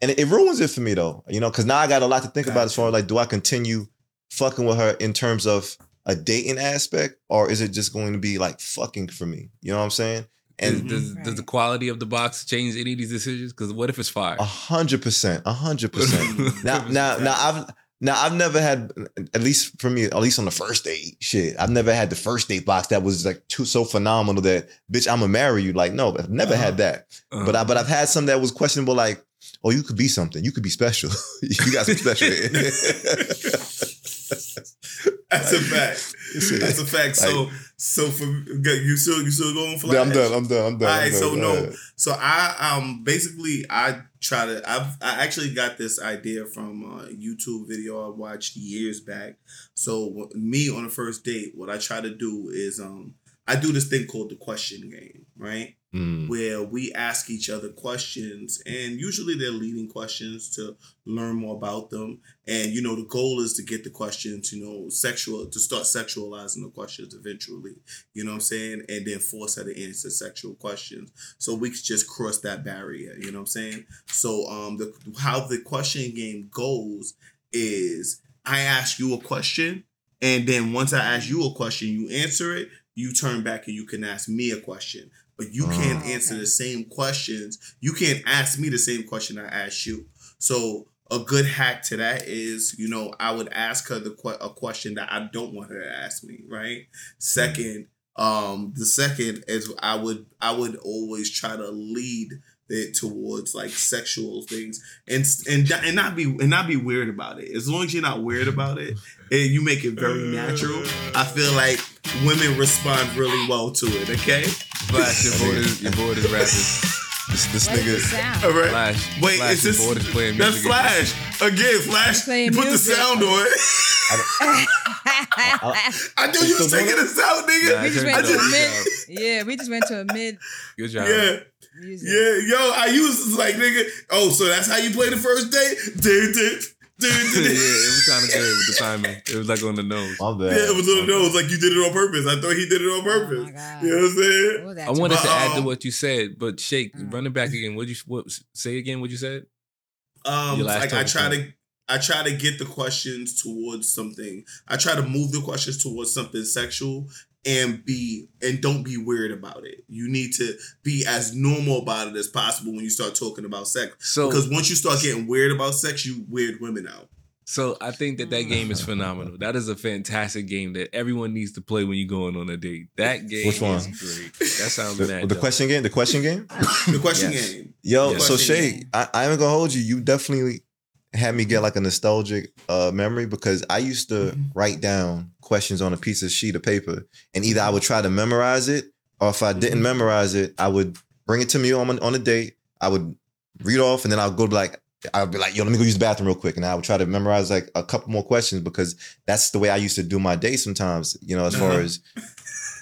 And it, it ruins it for me though, you know, because now I got a lot to think about as far as like, do I continue fucking with her in terms of a dating aspect, or is it just going to be like fucking for me? You know what I'm saying? And does, Mhm. does the quality of the box change any of these decisions? Because what if it's fire? a hundred percent, a hundred percent. Now, now, now, I've now I've never had, at least for me, at least on the first date, shit. I've never had the first date box that was like too so phenomenal that bitch, I'm gonna marry you. Like, no, I've never had that. Uh-huh. But I, but I've had some that was questionable. Like, oh, you could be something. You could be special. you got some special. That's a fact. That's a fact. So, so for you still you still going for Yeah, I'm done. I'm done. I'm done. All I'm done. so no, ahead. so I um basically I try to I've I actually got this idea from a YouTube video I watched years back. So me on the first date, what I try to do is um I do this thing called the question game, right? Mm. Where we ask each other questions, and usually they're leading questions to learn more about them. And you know, the goal is to get the questions, you know, sexual to start sexualizing the questions eventually. You know what I'm saying? And then force her to answer sexual questions. So we could just cross that barrier. You know what I'm saying? So um the how the question game goes is I ask you a question, and then once I ask you a question, you answer it, you turn back and you can ask me a question. But you can't Oh, answer okay. the same questions. You can't ask me the same question I asked you. So a good hack to that is, you know, I would ask her the que- a question that I don't want her to ask me, right? Second, um, the second is I would I would always try to lead it towards like sexual things and and and not be and not be weird about it. As long as you're not weird about it and you make it very natural, I feel like women respond really well to it. Okay, Flash, your board is your board is rapping. This, this what is nigga. all right. Flash, Wait, Flash, is your this board is playing that's. Flash again? Flash, Playing you put the sound on. I knew you was Still taking doing us out, nigga. Nah, we just went to a mid. Yeah, we just went to a mid Good job. yeah. Music. Yeah, yo, I used like nigga. Oh, so that's how you play the first date? Dude, dude, dude, yeah, dude. it was kind of good with the timing. It was like on the nose. My bad. Yeah, it was on the nose, like you did it on purpose. I thought he did it on Oh purpose. my god. you know what I'm saying? What I wanted to add to what you said, but Shake, Mm. running back again. What you what say again? What you said? Um, like I try huh? to, I try to get the questions towards something. I try to move the questions towards something sexual and be and don't be weird about it. You need to be as normal about it as possible when you start talking about sex. So Because once you start getting weird about sex, you weird women out. So I think that that game is phenomenal. That is a fantastic game that everyone needs to play when you're going on a date. That game Which one? is great. That sounds The, mad. the dope. question game. The question game. The question Yes. game. Yo, Yes. so Shay, game. I, I ain't gonna hold you. You definitely had me get like a nostalgic uh, memory because I used to Mhm. write down questions on a piece of sheet of paper, and either I would try to memorize it, or if I didn't Mhm. memorize it, I would bring it to me on on a date. I would read off, and then I'll go to like. I'd be like, yo, let me go use the bathroom real quick. And I would try to memorize like a couple more questions because that's the way I used to do my day sometimes, you know, as far Uh-huh. as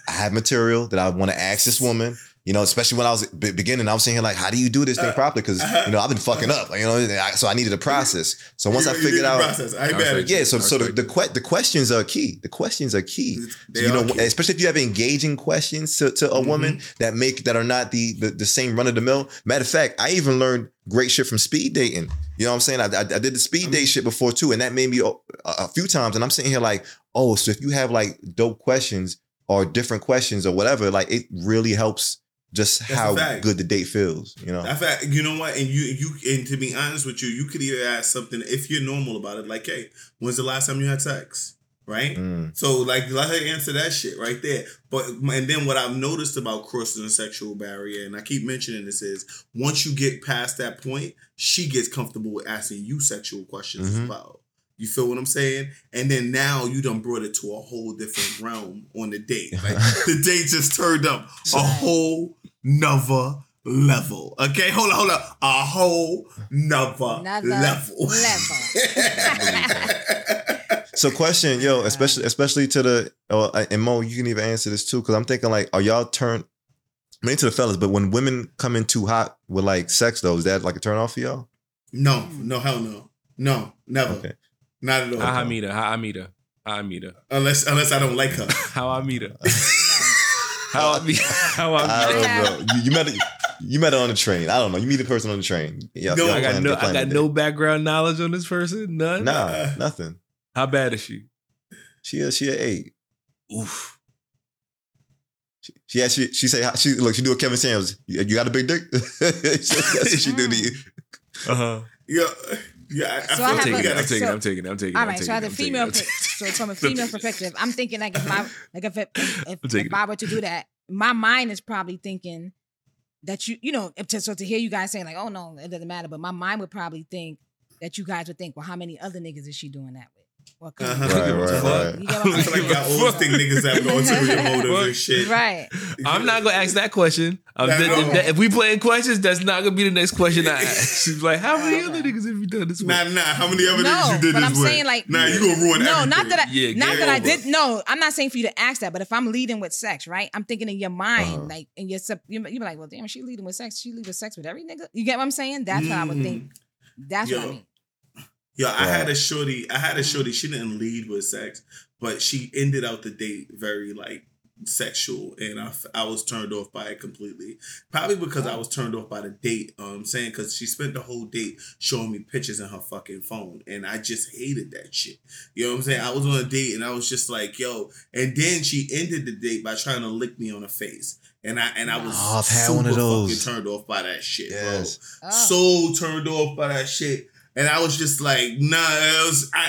I have material that I want to ask this woman. You know, especially when I was be- beginning, I was saying here like, how do you do this thing Uh, properly? Because uh-huh. you know I've been fucking up. Like, you know, I- so I needed a process. So once You- I figured out, process. I ain't I mad at respect you. yeah. So so the the, que- the questions are key. The questions are key. They you are know, key. especially if you have engaging questions to, to a woman that make that are not the the, the same run of the mill. Matter of fact, I even learned great shit from speed dating. You know what I'm saying? I, I, I did the speed date shit before too, and that made me a, a few times. And I'm sitting here like, oh, so if you have like dope questions or different questions or whatever, like it really helps just That's how good the date feels. You know? In fact, you know what? And you you and to be honest with you, you could either ask something if you're normal about it, like, hey, when's the last time you had sex? Right? Mm. So like let her answer that shit right there. But and then what I've noticed about crossing the sexual barrier, and I keep mentioning this is once you get past that point, she gets comfortable with asking you sexual questions Mhm. as well. You feel what I'm saying? And then now you done brought it to a whole different realm on the date. Like the date just turned up a whole nother level. Okay, hold on, hold on. A whole nother, Another level. So question, yo, especially especially to the uh, and Mo, you can even answer this too, because I'm thinking like, are y'all turn? I mean, to the fellas, but when women come in too hot with like sex, though, is that like a turn off for y'all? no, no, hell no. No, never. Okay. Not at all. How I meet her? How I meet her? How I meet her? Unless unless I don't like her. How I meet her? How I meet? How I I meet her? don't know. You, you met it. You met her on the train. I don't know. You meet a person on the train. Yeah, No, I got no. I got no background knowledge on this person. None. Nah, nothing. How bad is she? She a she a eight. Oof. She she actually she say she look she do a Kevin Samuels. You you got a big dick. That's what she do to you. Uh huh. Yeah, yeah. I, So I I feel have like I'm a- taking it. I'm taking it. I'm taking it. I'm taking it. All right, so as it, a taking female, taking so from a female perspective, I'm thinking like if I like if it, if, if, if I were to do that, my mind is probably thinking that you you know if to, so to hear you guys saying like oh no it doesn't matter, but my mind would probably think that you guys would think well how many other niggas is she doing that with? Well, 'cause- Uh-huh. Right, right, right. You get what I I'm like saying? y'all always think niggas have no ulterior motives and shit. Right. I'm not gonna ask that question. Um, Nah, th- th- no. if we playing questions, that's not gonna be the next question I ask. She's like, "How many other niggas have you done this with?" Nah, nah. How many other No, niggas you did but this I'm with? saying, like- nah, you gonna ruin No, everything. not that I Yeah, not game that I did no, I'm not saying for you to ask that, but if I'm leading with sex, right? I'm thinking in your mind, Uh-huh. like in your sub you you be like, well, damn, she leading with sex. She leading with sex with every nigga. You get what I'm saying? That's what I would think. That's what I mean. Yo, I had a shorty. I had a shorty. She didn't lead with sex, but she ended out the date very like sexual, and I, I was turned off by it completely. Probably because I was turned off by the date. I'm um, saying because she spent the whole date showing me pictures in her fucking phone, and I just hated that shit. You know what I'm saying? I was on a date, and I was just like, yo. And then she ended the date by trying to lick me on the face, and I and I was Oh, I've had super one of those. fucking turned off by that shit, Yes. bro Oh. so turned off by that shit. And I was just like, nah,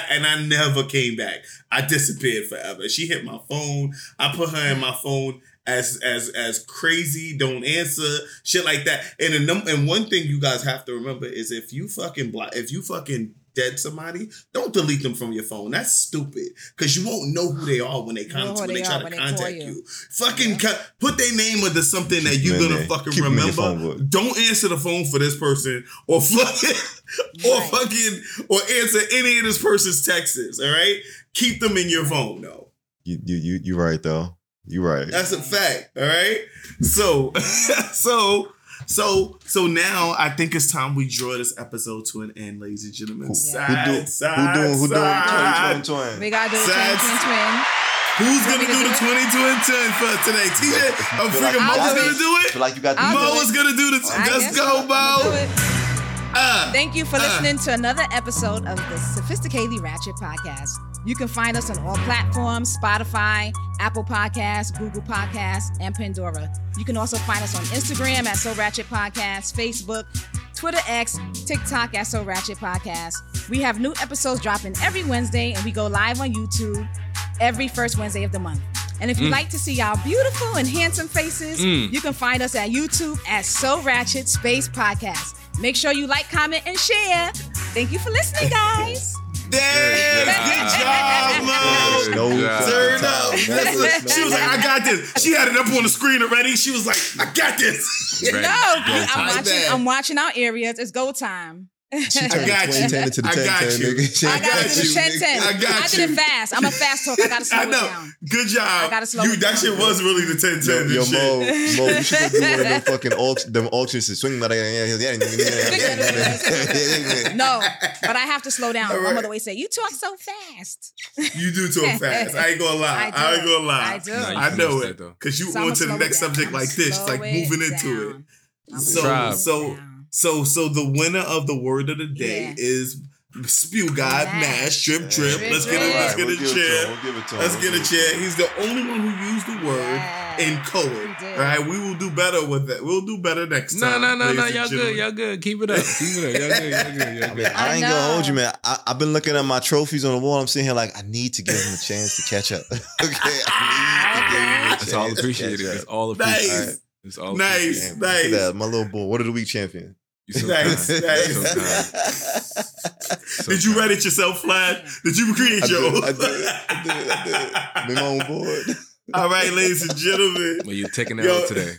and I never came back. I disappeared forever. She hit my phone. I put her in my phone as as as crazy, don't answer, shit like that. And a num- and one thing you guys have to remember is if you fucking block, if you fucking dead somebody, don't delete them from your phone. That's stupid because you won't know who they are when they come to, when they they try to when contact you. you. Fucking co- put their name under something that you're them gonna there. fucking Keep them in your phone remember. Don't answer the phone for this person or fucking or Right. fucking or answer any of this person's texts. All right, keep them in your phone though. You you you you right though. You're right. That's a fact. All right. So so so so now I think it's time we draw this episode to an end, ladies and gentlemen. Who, Side, who, do, who side, doing who doing side. twin twin twin? We gotta do a Sad- twin, twin, twin. Who's gonna me to do do the it? 22 and 10 for today? TJ, I'm Feel like freaking you Mo's gonna do it. do Feel it. like you got I'll the do Mo it. is gonna do the. I Let's go, so. I'ma do Mo. Uh, Thank you for Uh. listening to another episode of the Sophisticatedly Ratchet Podcast. You can find us on all platforms Spotify, Apple Podcasts, Google Podcasts, and Pandora. You can also find us on Instagram at So Ratchet Podcast, Facebook, Twitter X, TikTok at So Ratchet Podcast. We have new episodes dropping every Wednesday, and we go live on YouTube every first Wednesday of the month. And if you like to see our beautiful and handsome faces, Mm. you can find us at YouTube at So Ratchet Space Podcast. Make sure you like, comment, and share. Thank you for listening, guys. Damn, good job, Mo. No Yeah. Turn up. Listen, she was like, I got this. She had it up on the screen already. She was like, I got this. No, I'm watching. I'm watching our areas. It's go time. She I turned got the you. 2010 into the I got 10, you. nigga. I I got got to you. do 10 10. I got you. I did you. it fast. I'm a fast talk. I got to slow I it know. down. Good job. I gotta slow you, it That down. shit was really the 10 Yo, 10 yo, and Mo, shit. Mo, you should go do one of them fucking auction, them auctions and swing that. No, but I have to slow down. All My right. mother always say, "You talk so fast." You do talk fast. I ain't gonna lie. I. I, ain't gonna lie. I do. Nah, I know it. though. Cause you So I'ma on to the next subject like this, like moving into it. So Tribe. slow it so down. So so the winner of the word of the day Yeah. is Spew God Mash. Mash Trip Trip. Trip, Let's get a let's get a give it chair. him. We'll give it to him. Let's get a give it to chair. He's the only one who used the word Yeah. inchoate. He did. All right, we will do better with that. We'll do better next No, time. no, no, no. no. Y'all good. Y'all good. Keep it up. Keep it up. Y'all good. Y'all good. Y'all I, good. mean, I, I ain't gonna hold you, man. I, I've been looking at my trophies on the wall. I'm sitting here like, I need to give him a chance to catch up. okay, I need to give him a It's all appreciated. catch It's up. all Nice. appreciated. It's all Nice. appreciated. Damn, Look at Nice. that, my little boy. What are the week champion? You so Nice, kind. nice. You so kind. So Did you kind. write it yourself, Flat? Did you create I your did, own? I did, I did, I did. Been on board. All right, ladies and gentlemen, Well, you're taking that Yo. out today.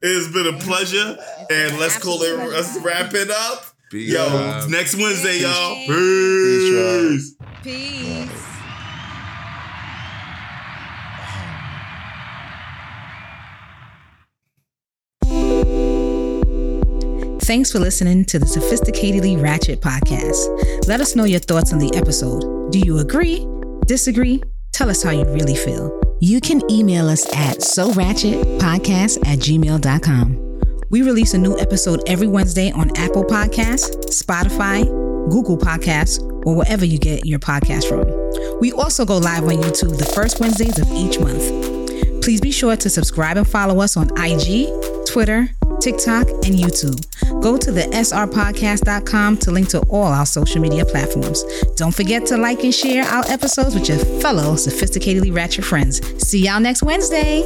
it's been a pleasure, and let's call it. Let's pleasure. wrap it up. Be Yo, uh, next Wednesday, y'all. Peace. Peace. Peace. Thanks for listening to the Sophisticatedly Ratchet podcast. Let us know your thoughts on the episode. Do you agree? Disagree? Tell us how you really feel. You can email us at so ratchetpodcast at gmail.com. We release a new episode every Wednesday on Apple Podcasts, Spotify, Google Podcasts, or wherever you get your podcast from. We also go live on YouTube the first Wednesdays of each month. Please be sure to subscribe and follow us on IG, Twitter, TikTok, and YouTube. Go to the srpodcast.com to link to all our social media platforms. Don't forget to like and share our episodes with your fellow sophisticatedly ratchet friends. See y'all next Wednesday.